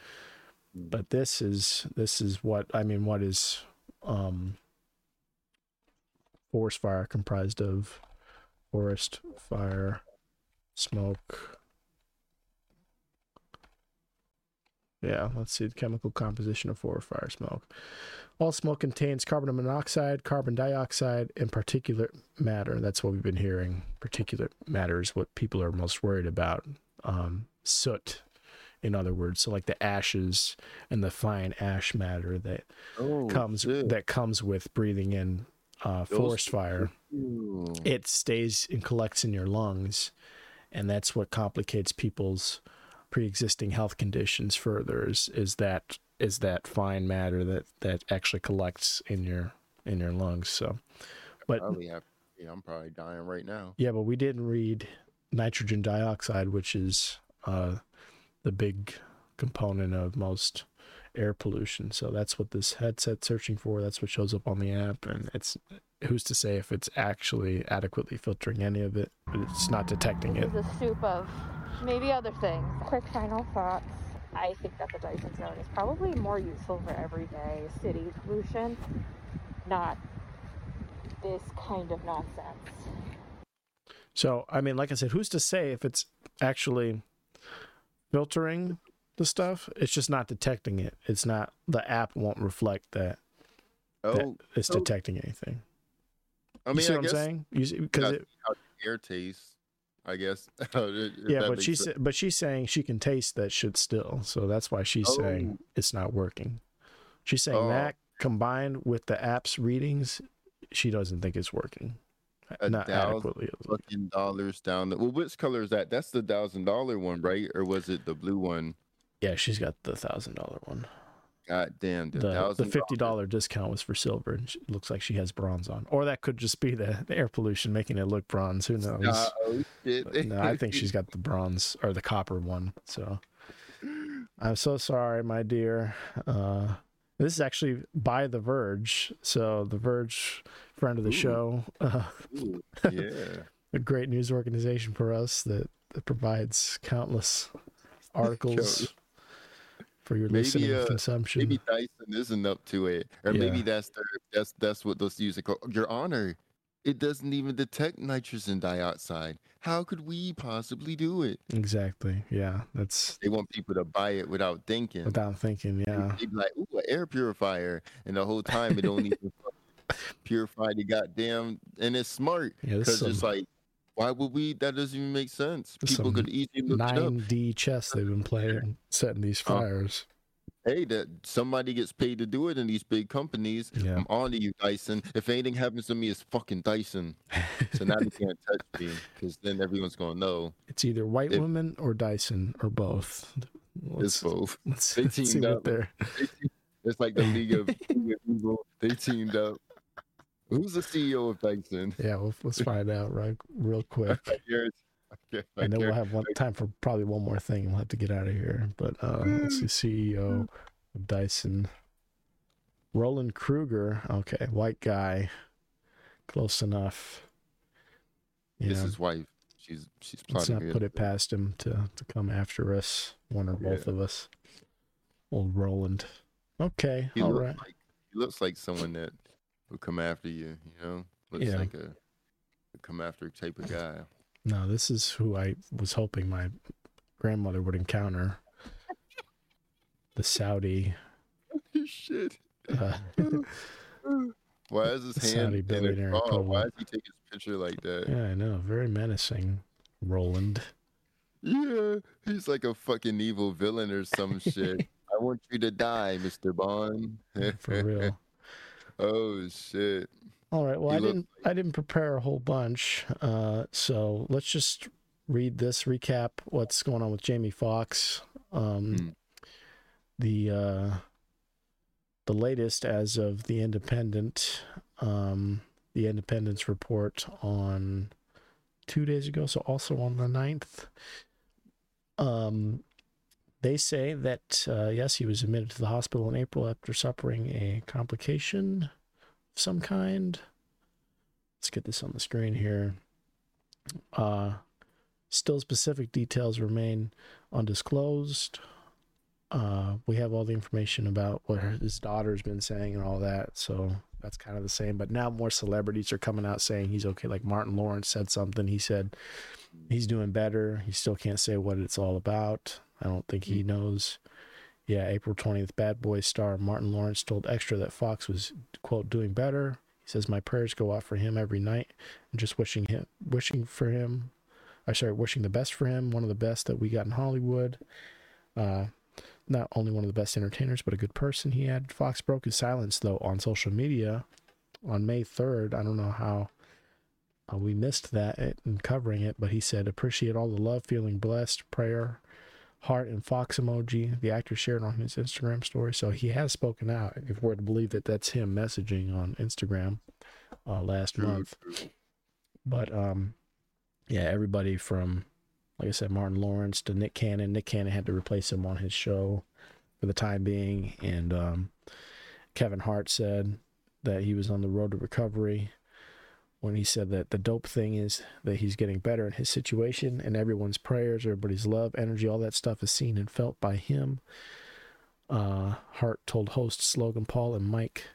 Mm. But this is this is what I mean. What is um, forest fire comprised of? Forest fire, smoke. Yeah, let's see the chemical composition of forest fire smoke. All smoke contains carbon monoxide, carbon dioxide, and particulate matter. That's what we've been hearing. Particulate matter is what people are most worried about. Um, soot, in other words, so like the ashes and the fine ash matter that Oh, comes shit. that comes with breathing in uh, forest fire Ooh. it stays and collects in your lungs and that's what complicates people's pre-existing health conditions further is, is that is that fine matter that that actually collects in your in your lungs so but Probably have, yeah, I'm probably dying right now. yeah but we didn't read nitrogen dioxide which is uh the big component of most air pollution so that's what this headset's searching for that's what shows up on the app and it's who's to say if it's actually adequately filtering any of it but it's not detecting it This is a soup of maybe other things. Quick final thoughts. I think that the Dyson Zone is probably more useful for everyday city pollution, not this kind of nonsense. so i mean like i said who's to say if it's actually filtering the stuff it's just not detecting it it's not the app won't reflect that, that Oh, it's so- detecting anything I you see I what guess i'm saying because Yeah. it, how the air tastes. I guess. Yeah but she's sense. but she's saying she can taste that shit still so that's why she's saying Oh. it's not working she's saying Oh. that combined with the app's readings she doesn't think it's working A not thousand adequately fucking dollars down. The, well, which color is that? That's the thousand dollar one, right? Or was it the blue one? yeah she's got the thousand dollar one God damn, the, the, fifty dollar discount was for silver and she, looks like she has bronze on or that could just be the, the air pollution making it look bronze who knows Uh, no, I think she's got the bronze or the copper one. So I'm so sorry, my dear. Uh, this is actually by The Verge. So The Verge, friend of the Ooh. show, uh, Ooh, yeah. a great news organization for us that, that provides countless articles for your Maybe, listening uh, consumption. Maybe Dyson isn't up to it, or Yeah. maybe that's their, that's that's what those use. Your Honor, it doesn't even detect nitrogen dioxide. How could we possibly do it? Exactly. Yeah. That's They want people to buy it without thinking. without thinking. Yeah. They'd be like, "Ooh, an air purifier," and the whole time it don't even purify the goddamn. And it's smart Yeah. This because it's like, why would we? That doesn't even make sense. People some could easily look it up. 9D chess they've been playing, setting these Oh. fires. Hey, that somebody gets paid to do it in these big companies. Yeah. I'm on to you, Dyson. If anything happens to me, it's fucking Dyson. So now they can't touch me because then everyone's gonna know It's either white If- women or Dyson or both. it's Let's, both. let's, They let's teamed what up. they're. It's like the League of, League of Evil. They teamed up. Who's the CEO of Dyson? Yeah, well, let's find out right real quick. I guarantee- I I and then we'll have one time for probably one more thing. We'll have to get out of here. But uh, let's see, CEO of Dyson, Roland Krueger. Okay, white guy, close enough. You It's know, his wife. She's she's let's not put it past him to to come after us, one or both of us. Old Roland. Okay, He all right. like he looks like someone that would come after you. You know, looks Yeah. like a, a come after type of guy. No, this is who I was hoping my grandmother would encounter. The Saudi. Shit. Uh, Why is his hand Saudi billionaire oh, Why does he take his picture like that? yeah, I know. Very menacing, Roland. Yeah, he's like a fucking evil villain or some shit. I want you to die, Mr. Bond. For real. Oh shit. All right. Well, He I didn't. I didn't prepare a whole bunch. Uh, so let's just read this recap. What's going on with Jamie Foxx. Um, Hmm. The uh, the latest as of the Independent, um, the Independence report on two days ago. So also on the 9th. Um, they say that uh, yes, he was admitted to the hospital in April after suffering a complication of some kind. Let's get this on the screen here. Uh, still, specific details remain undisclosed. Uh, we have all the information about what his daughter's been saying and all that, so that's kind of the same. But now more celebrities are coming out saying he's okay. Like Martin Lawrence said something. He said he's doing better. He still can't say what it's all about. I don't think he knows. Yeah, April 20th, Bad Boy star Martin Lawrence told Extra that Foxx was, quote, doing better. He says, My prayers go out for him every night and just wishing him, wishing for him, I sorry, wishing the best for him, one of the best that we got in Hollywood. Uh, not only one of the best entertainers, but a good person. He had Foxx broke his silence, though, on social media on May 3rd. I don't know how uh, we missed that in covering it, but he said, Appreciate all the love, feeling blessed, prayer, heart, and Fox emoji. The actor shared on his Instagram story. So he has spoken out, if we're to believe that that's him messaging on Instagram uh, last True, month. But um, yeah, everybody from like I said, Martin Lawrence to Nick Cannon. Nick Cannon had to replace him on his show for the time being, and um, Kevin Hart said that he was on the road to recovery when he said that the dope thing is that he's getting better in his situation and everyone's prayers, everybody's love, energy, all that stuff is seen and felt by him. Uh, Hart told hosts Logan Paul and Mike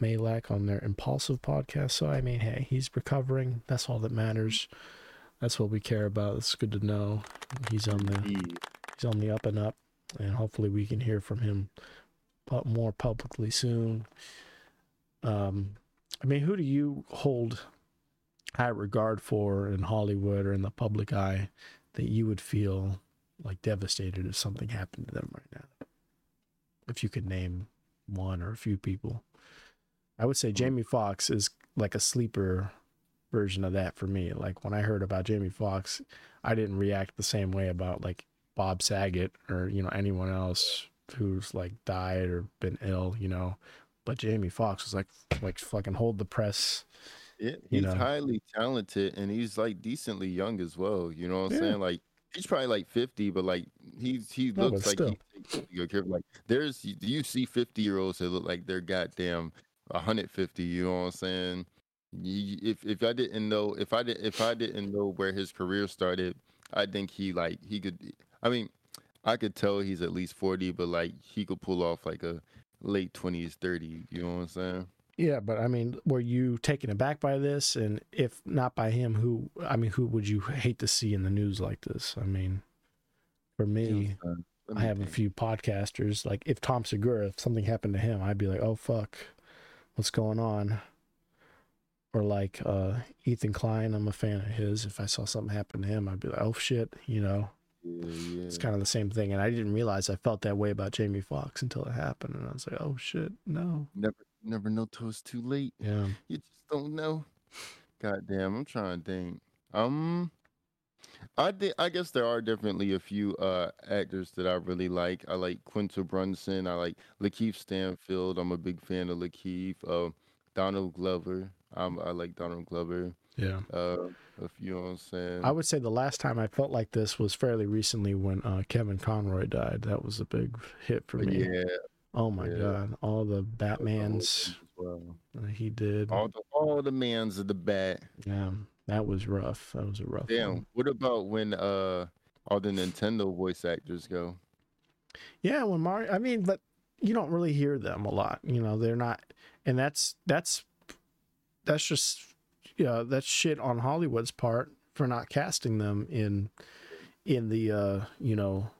Majlak on their Impulsive podcast. So, I mean, hey, he's recovering. That's all that matters. That's what we care about. It's good to know he's on the he's on the up and up, and hopefully we can hear from him more publicly soon. Um, I mean, who do you hold high regard for in Hollywood or in the public eye that you would feel like devastated if something happened to them right now? If you could name one or a few people, I would say hmm. Jamie Foxx is like a sleeper version of that for me. Like when I heard about Jamie Foxx, I didn't react the same way about like Bob Saget or you know anyone else who's like died or been ill, you know. But Jamie Foxx was like like fucking hold the press. Yeah, you he's know. highly talented and he's like decently young as well. You know what I'm Yeah. saying? Like he's probably like 50, but like he's he No, looks like still. he takes good care. Like there's you- you see 50 year olds that look like they're goddamn 150. You know what I'm saying? If if I didn't know if I did if I didn't know where his career started, I think he like he could. I mean, I could tell he's at least 40, but like he could pull off like a late 20s, 30. You know what I'm saying? Yeah, but I mean, were you taken aback by this? And if not by him, who? I mean, who would you hate to see in the news like this? I mean, for me, Uh, let I me have a few podcasters. Like, if Tom Segura, if something happened to him, I'd be like, "Oh fuck, what's going on?" Or like uh, Ethan Klein, I'm a fan of his. If I saw something happen to him, I'd be like, "Oh shit," you know. Yeah, yeah. It's kind of the same thing, and I didn't realize I felt that way about Jamie Foxx until it happened, and I was like, "Oh shit, no." never never know till it's too late. Yeah. You just don't know. God damn, I'm trying to think. Um I did I guess there are definitely a few uh actors that I really like. I like Quinta Brunson, I like Lakeith Stanfield. I'm a big fan of Lakeith. Uh Donald Glover. Um I like Donald Glover. Yeah. Uh if you know what I'm saying. I would say the last time I felt like this was fairly recently when uh, Kevin Conroy died. That was a big hit for me. yeah, Oh my yeah. god, all the Batmans well. he did. All the all the mans of the bat. Yeah, that was rough. That was a rough Damn. one. What about when uh all the Nintendo voice actors go? Yeah, when Mario. I mean, but you don't really hear them a lot. You know, they're not, and that's that's that's just yeah, that's shit on Hollywood's part for not casting them in in the uh you know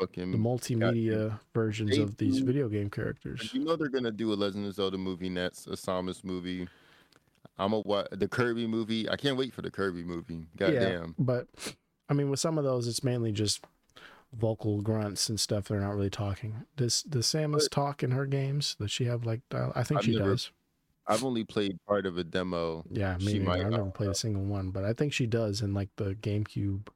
Fucking the multimedia versions They of these do- video game characters. You know they're gonna do a Legend of Zelda movie next, a Samus movie. I'm a what the Kirby movie. I can't wait for the Kirby movie. Goddamn. But I mean, with some of those, it's mainly just vocal grunts and stuff. They're not really talking. Does does Samus talk in her games? Does she have like? dial- I think I've she never- does. I've only played part of a demo. Yeah, me she might I've never played a single one, but I think she does in like the GameCube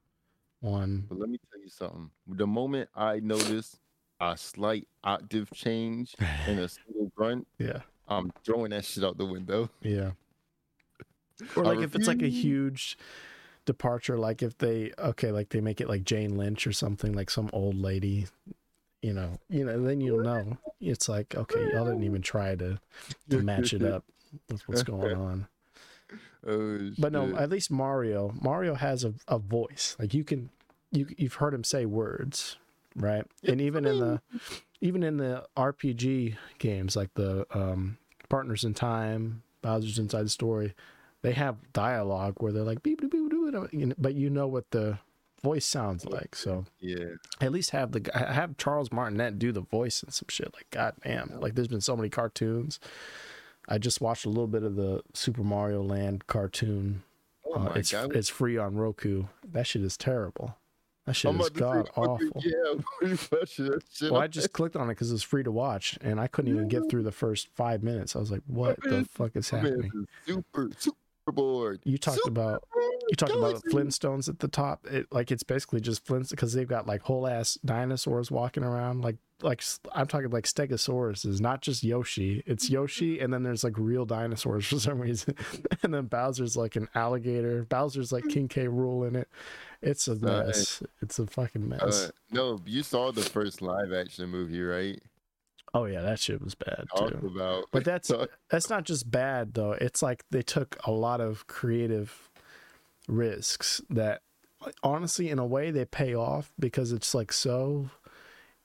one. But let me you something. The moment I notice a slight octave change in a single grunt, Yeah, I'm throwing that shit out the window. yeah. Or like if it's like a huge departure, like if they okay, like they make it like Jane Lynch or something, like some old lady, you know, you know, then you'll know. It's like okay, y'all didn't even try to to match it up with what's going on. Oh, But no, at least Mario, Mario has a, a voice. Like you can you you've heard him say words, right? And even in the even in the RPG games like the um Partners in Time, Bowser's Inside the Story, they have dialogue where they're like beep beep beep, beep, but you know what the voice sounds like. So yeah. at least have the have Charles Martinet do the voice and some shit. Like goddamn, like there's been so many cartoons. I just watched a little bit of the Super Mario Land cartoon Oh uh, it's god. it's free on Roku. That shit is terrible. That shit I'm is about to say, god awful. Yeah, we that shit. Well, I just clicked on it because it was free to watch, and I couldn't even get through the first five minutes. I was like, "What the fuck is happening?" super super You talked about you talked about Flintstones at the top. It like it's basically just Flintstones because they've got like whole ass dinosaurs walking around. Like like I'm talking like Stegosaurus is not just Yoshi. It's Yoshi, and then there's like real dinosaurs for some reason, and then Bowser's like an alligator. Bowser's like King K. Rool in it. It's a Uh, mess. It's a fucking mess. Uh, no, you saw the first live action movie, right? Oh yeah, that shit was bad Talk too. about. But that's that's not just bad though. It's like they took a lot of creative risks that honestly in a way they pay off because it's like so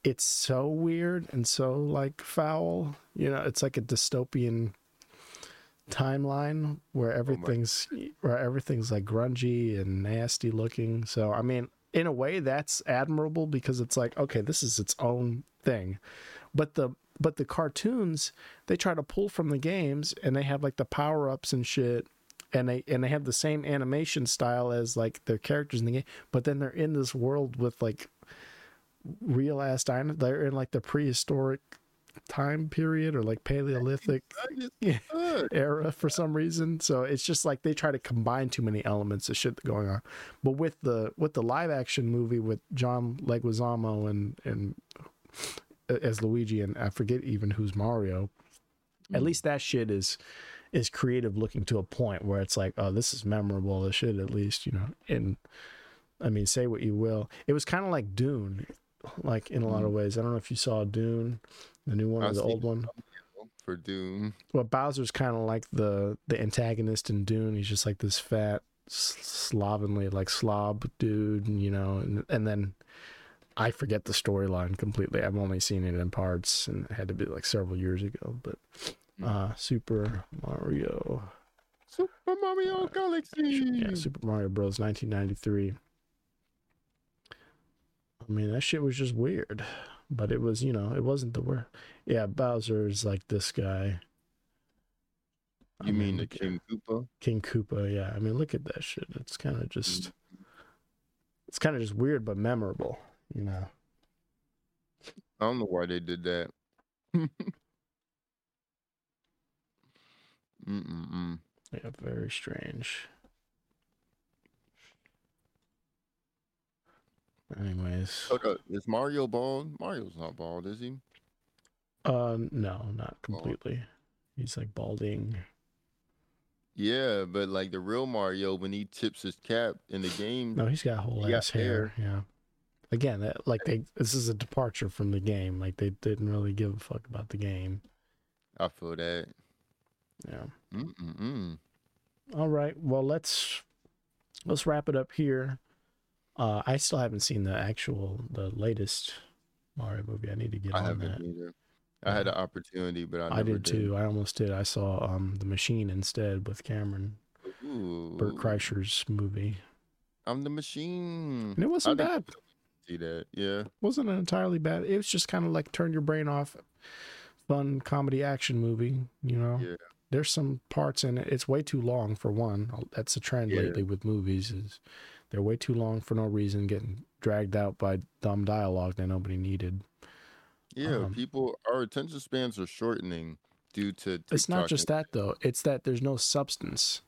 it's so weird and so like foul. You know, it's like a dystopian timeline where oh, everything's where everything's like grungy and nasty looking. So I mean, in a way that's admirable because it's like okay, this is its own thing. But the but the cartoons they try to pull from the games and they have like the power ups and shit. And they and they have the same animation style as like their characters in the game but then they're in this world with like real ass dinosaurs they're in like the prehistoric time period or like paleolithic era for some reason. So it's just like they try to combine too many elements of shit going on. But with the with the live action movie with john leguizamo and and as luigi and i forget even who's mario at Mm. least that shit is is creative looking to a point where it's like oh this is memorable this shit at least you know? And i mean say what you will. It was kind of like dune like in a lot of ways. I don't know if you saw dune the new one or the old one. for Doom. well bowser's kind of like the the antagonist in dune. He's just like this fat slovenly like slob dude you know and and then i forget the storyline completely i've only seen it in parts and it had to be like several years ago but hmm. Uh, Super Mario. Super Mario uh, Galaxy. Yeah, Super Mario Bros. 1993. I mean, that shit was just weird, but it was, you know, it wasn't the worst. Yeah, Bowser's like this guy. I You mean the King Koopa? King Koopa? Yeah, I mean, look at that shit. It's kind of just, mm-hmm. it's kind of just weird but memorable, you know. I don't know why they did that. Mm-mm-mm. Yeah, very strange. Anyways, up. Is Mario bald? Mario's not bald, is he? uh, no, not completely. He's like balding. Yeah, but like the real Mario, when he tips his cap in the game, No, he's got whole He got ass hair. Yeah. Again, like they this is a departure from the game. Like they didn't really give a fuck about the game. I feel that. Yeah. Mm-mm-mm. All right. Well, let's let's wrap it up here. Uh, I still haven't seen the actual the latest Mario movie. I need to get I on haven't that. either. I had an opportunity, but I, I, never did too. I almost did. I saw um the Machine instead with Cameron Ooh, Bert Kreischer's movie, I'm the machine. and it wasn't bad. See that. Yeah. wasn't entirely bad. It was just kind of like turn your brain off, fun comedy action movie. You know, Yeah. there's some parts in it. It's way too long for one. That's a trend Yeah. lately with movies. Is they're way too long for no reason, getting dragged out by dumb dialogue that nobody needed. Yeah. Um, people, our attention spans are shortening due to. It's not just that though. It's that there's no substance.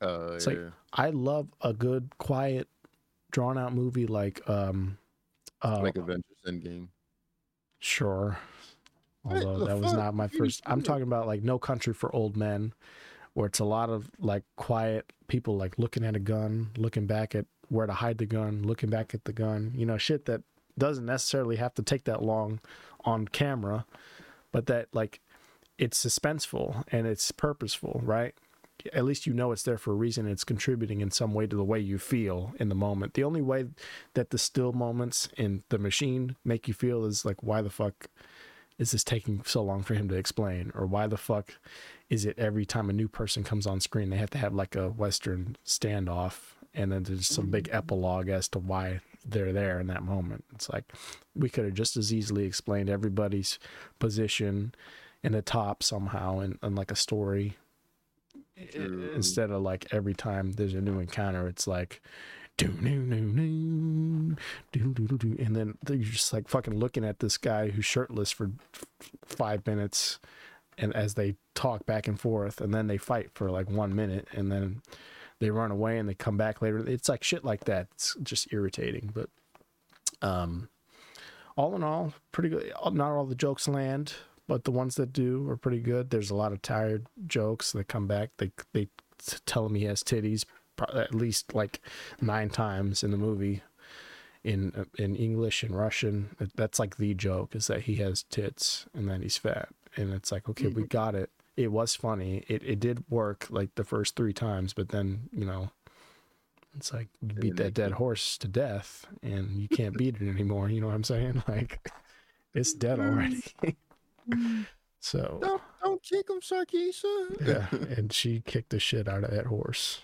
Uh, it's like- I love a good, quiet, drawn out movie like um, uh, like Avengers Endgame. Sure. Although that was not my first. I'm talking about like No Country for Old Men, where it's a lot of like quiet people like looking at a gun, looking back at where to hide the gun, looking back at the gun. You know, shit that doesn't necessarily have to take that long on camera, but that like it's suspenseful and it's purposeful, right? At least you know it's there for a reason. It's contributing in some way to the way you feel in the moment. The only way that the still moments in the machine make you feel is like, why the fuck is this taking so long for him to explain? Or why the fuck is it every time a new person comes on screen, they have to have like a Western standoff and then there's some big mm-hmm. epilogue as to why they're there in that moment? It's like we could have just as easily explained everybody's position in the top somehow in like a story. Instead of like every time there's a new encounter, it's like do do do do do do do, and then you're just like fucking looking at this guy who's shirtless for five minutes, and as they talk back and forth, and then they fight for like one minute, and then they run away and they come back later. It's like shit like that. It's just irritating, but um. All in all, pretty good. Not all the jokes land but the ones that do are pretty good. There's a lot of tired jokes that come back. They they tell him he has titties at least like nine times in the movie in uh, in English and Russian. That's like the joke is that he has tits and that he's fat, and it's like okay, we got it. It was funny. It it did work like the first three times, but then you know. It's like you beat that dead horse to death, and you can't beat it anymore. You know what I'm saying? Like, it's dead already. so Don't, don't kick him, Sharkeisha. yeah, and she kicked the shit out of that horse.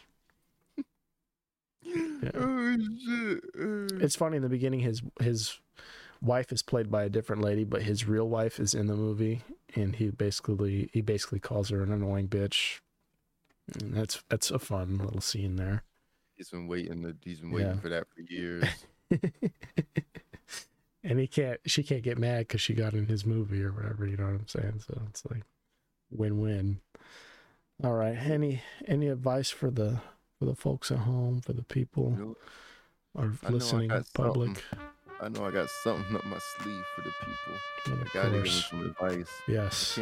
Oh shit. Uh, It's funny in the beginning. His his wife is played by a different lady, but his real wife is in the movie, and he basically he basically calls her an annoying bitch. And that's that's a fun little scene there. He's been waiting. To, he's been waiting Yeah. for that for years. and he can't she can't get mad because she got in his movie or whatever you know what i'm saying so it's like win-win all right any any advice for the for the folks at home for the people You know, or I I listening got public I know I got something up my sleeve for the people. and I of gotta give them course some advice. yes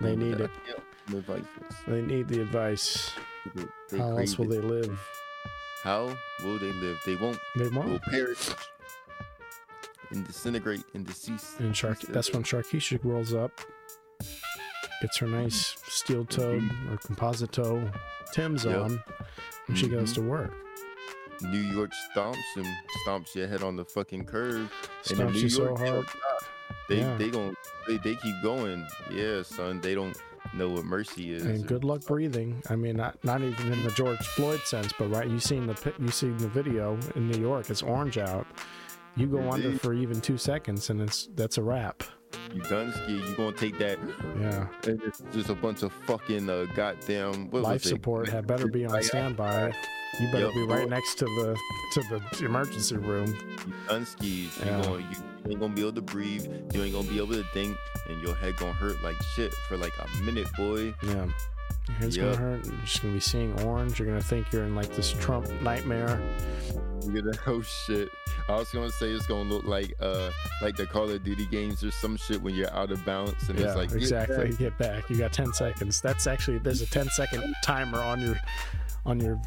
They need it. I can't give them advice. they need the advice They, they how else will it. they live How will they live? They won't. they Will won't perish and disintegrate and decease. and shark that's when sharkeisha rolls up gets her nice steel toed or composite toe tim's Yep. on and she goes Mhm. to work New York stomps and stomps your head on the fucking curb. And stomps New you so York, they hard. They Yeah. they gon' they, they keep going. Yeah, son. They don't know what mercy is. And good luck breathing. I mean, not not even in the George Floyd sense, but right, you seen the you seen the video in New York. It's orange out. You go under for even two seconds, and it's that's a wrap. You done ski. You gonna take that? Yeah, it's just a bunch of fucking uh, goddamn what life support had better be on standby. You better Yup. be right next to the to the emergency room. You done skis. Yeah. You, going, you ain't gonna be able to breathe. You ain't gonna be able to think, and your head gonna hurt like shit for like a minute, boy. Yeah. Your head's Yup. gonna hurt. You're just gonna be seeing orange. You're gonna think you're in like this Trump nightmare. Gonna oh shit. I was gonna say it's gonna look like uh like the Call of Duty games or some shit when you're out of balance and yeah, it's like get exactly. back. Get back. You got 10 seconds. That's actually there's a 10 second timer on your on your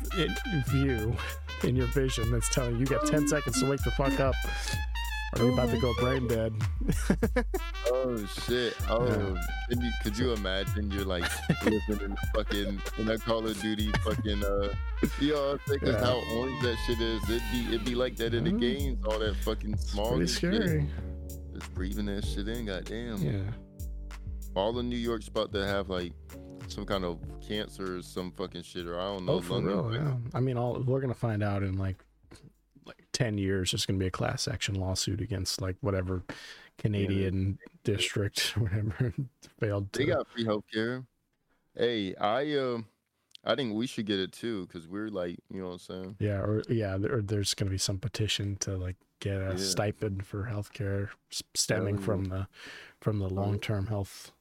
view in your vision that's telling you you got 10 seconds to wake the fuck up. Or you're about to go brain dead. Oh shit! Oh, Yeah. You, could you imagine you're like living in the fucking in a Call of Duty fucking uh, you know, think Yeah. how orange that shit is. It'd be it'd be like that in the Mhm. games. All that fucking smog. Pretty and shit. scary. Just breathing that shit in. Goddamn. Yeah. All of New York's about to have like some kind of cancer or some fucking shit, or I don't know. Oh, for London, real. Yeah. I mean, all we're gonna find out in like 10 years. There's gonna be a class action lawsuit against like whatever Canadian district or whatever failed to. They got free healthcare. Hey, I um, I think we should get it too because we're like, you know what I'm saying. Yeah, or yeah, there, or there's going to be some petition to like get a Yeah. stipend for healthcare stemming from the from the long-term health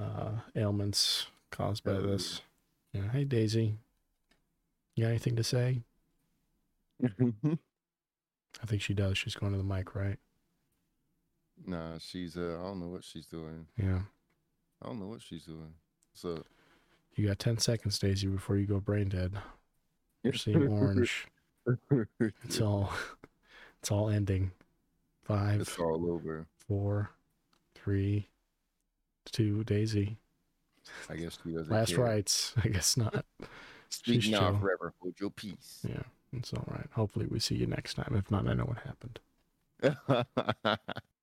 uh, ailments caused by yeah. this. Yeah. Hey Daisy, you got anything to say? I think she does. She's going to the mic, right? nah, she's uh, I don't know what she's doing. Yeah. I don't know what she's doing. So You got 10 seconds, Daisy, before you go brain dead. You're seeing orange. It's all it's all ending. Five, it's all over. four, three, two, Daisy. I guess she doesn't. Last care. rites. I guess not. Speak She's now, forever. Hold your peace. Yeah, it's all right. Hopefully we see you next time. If not, I know what happened.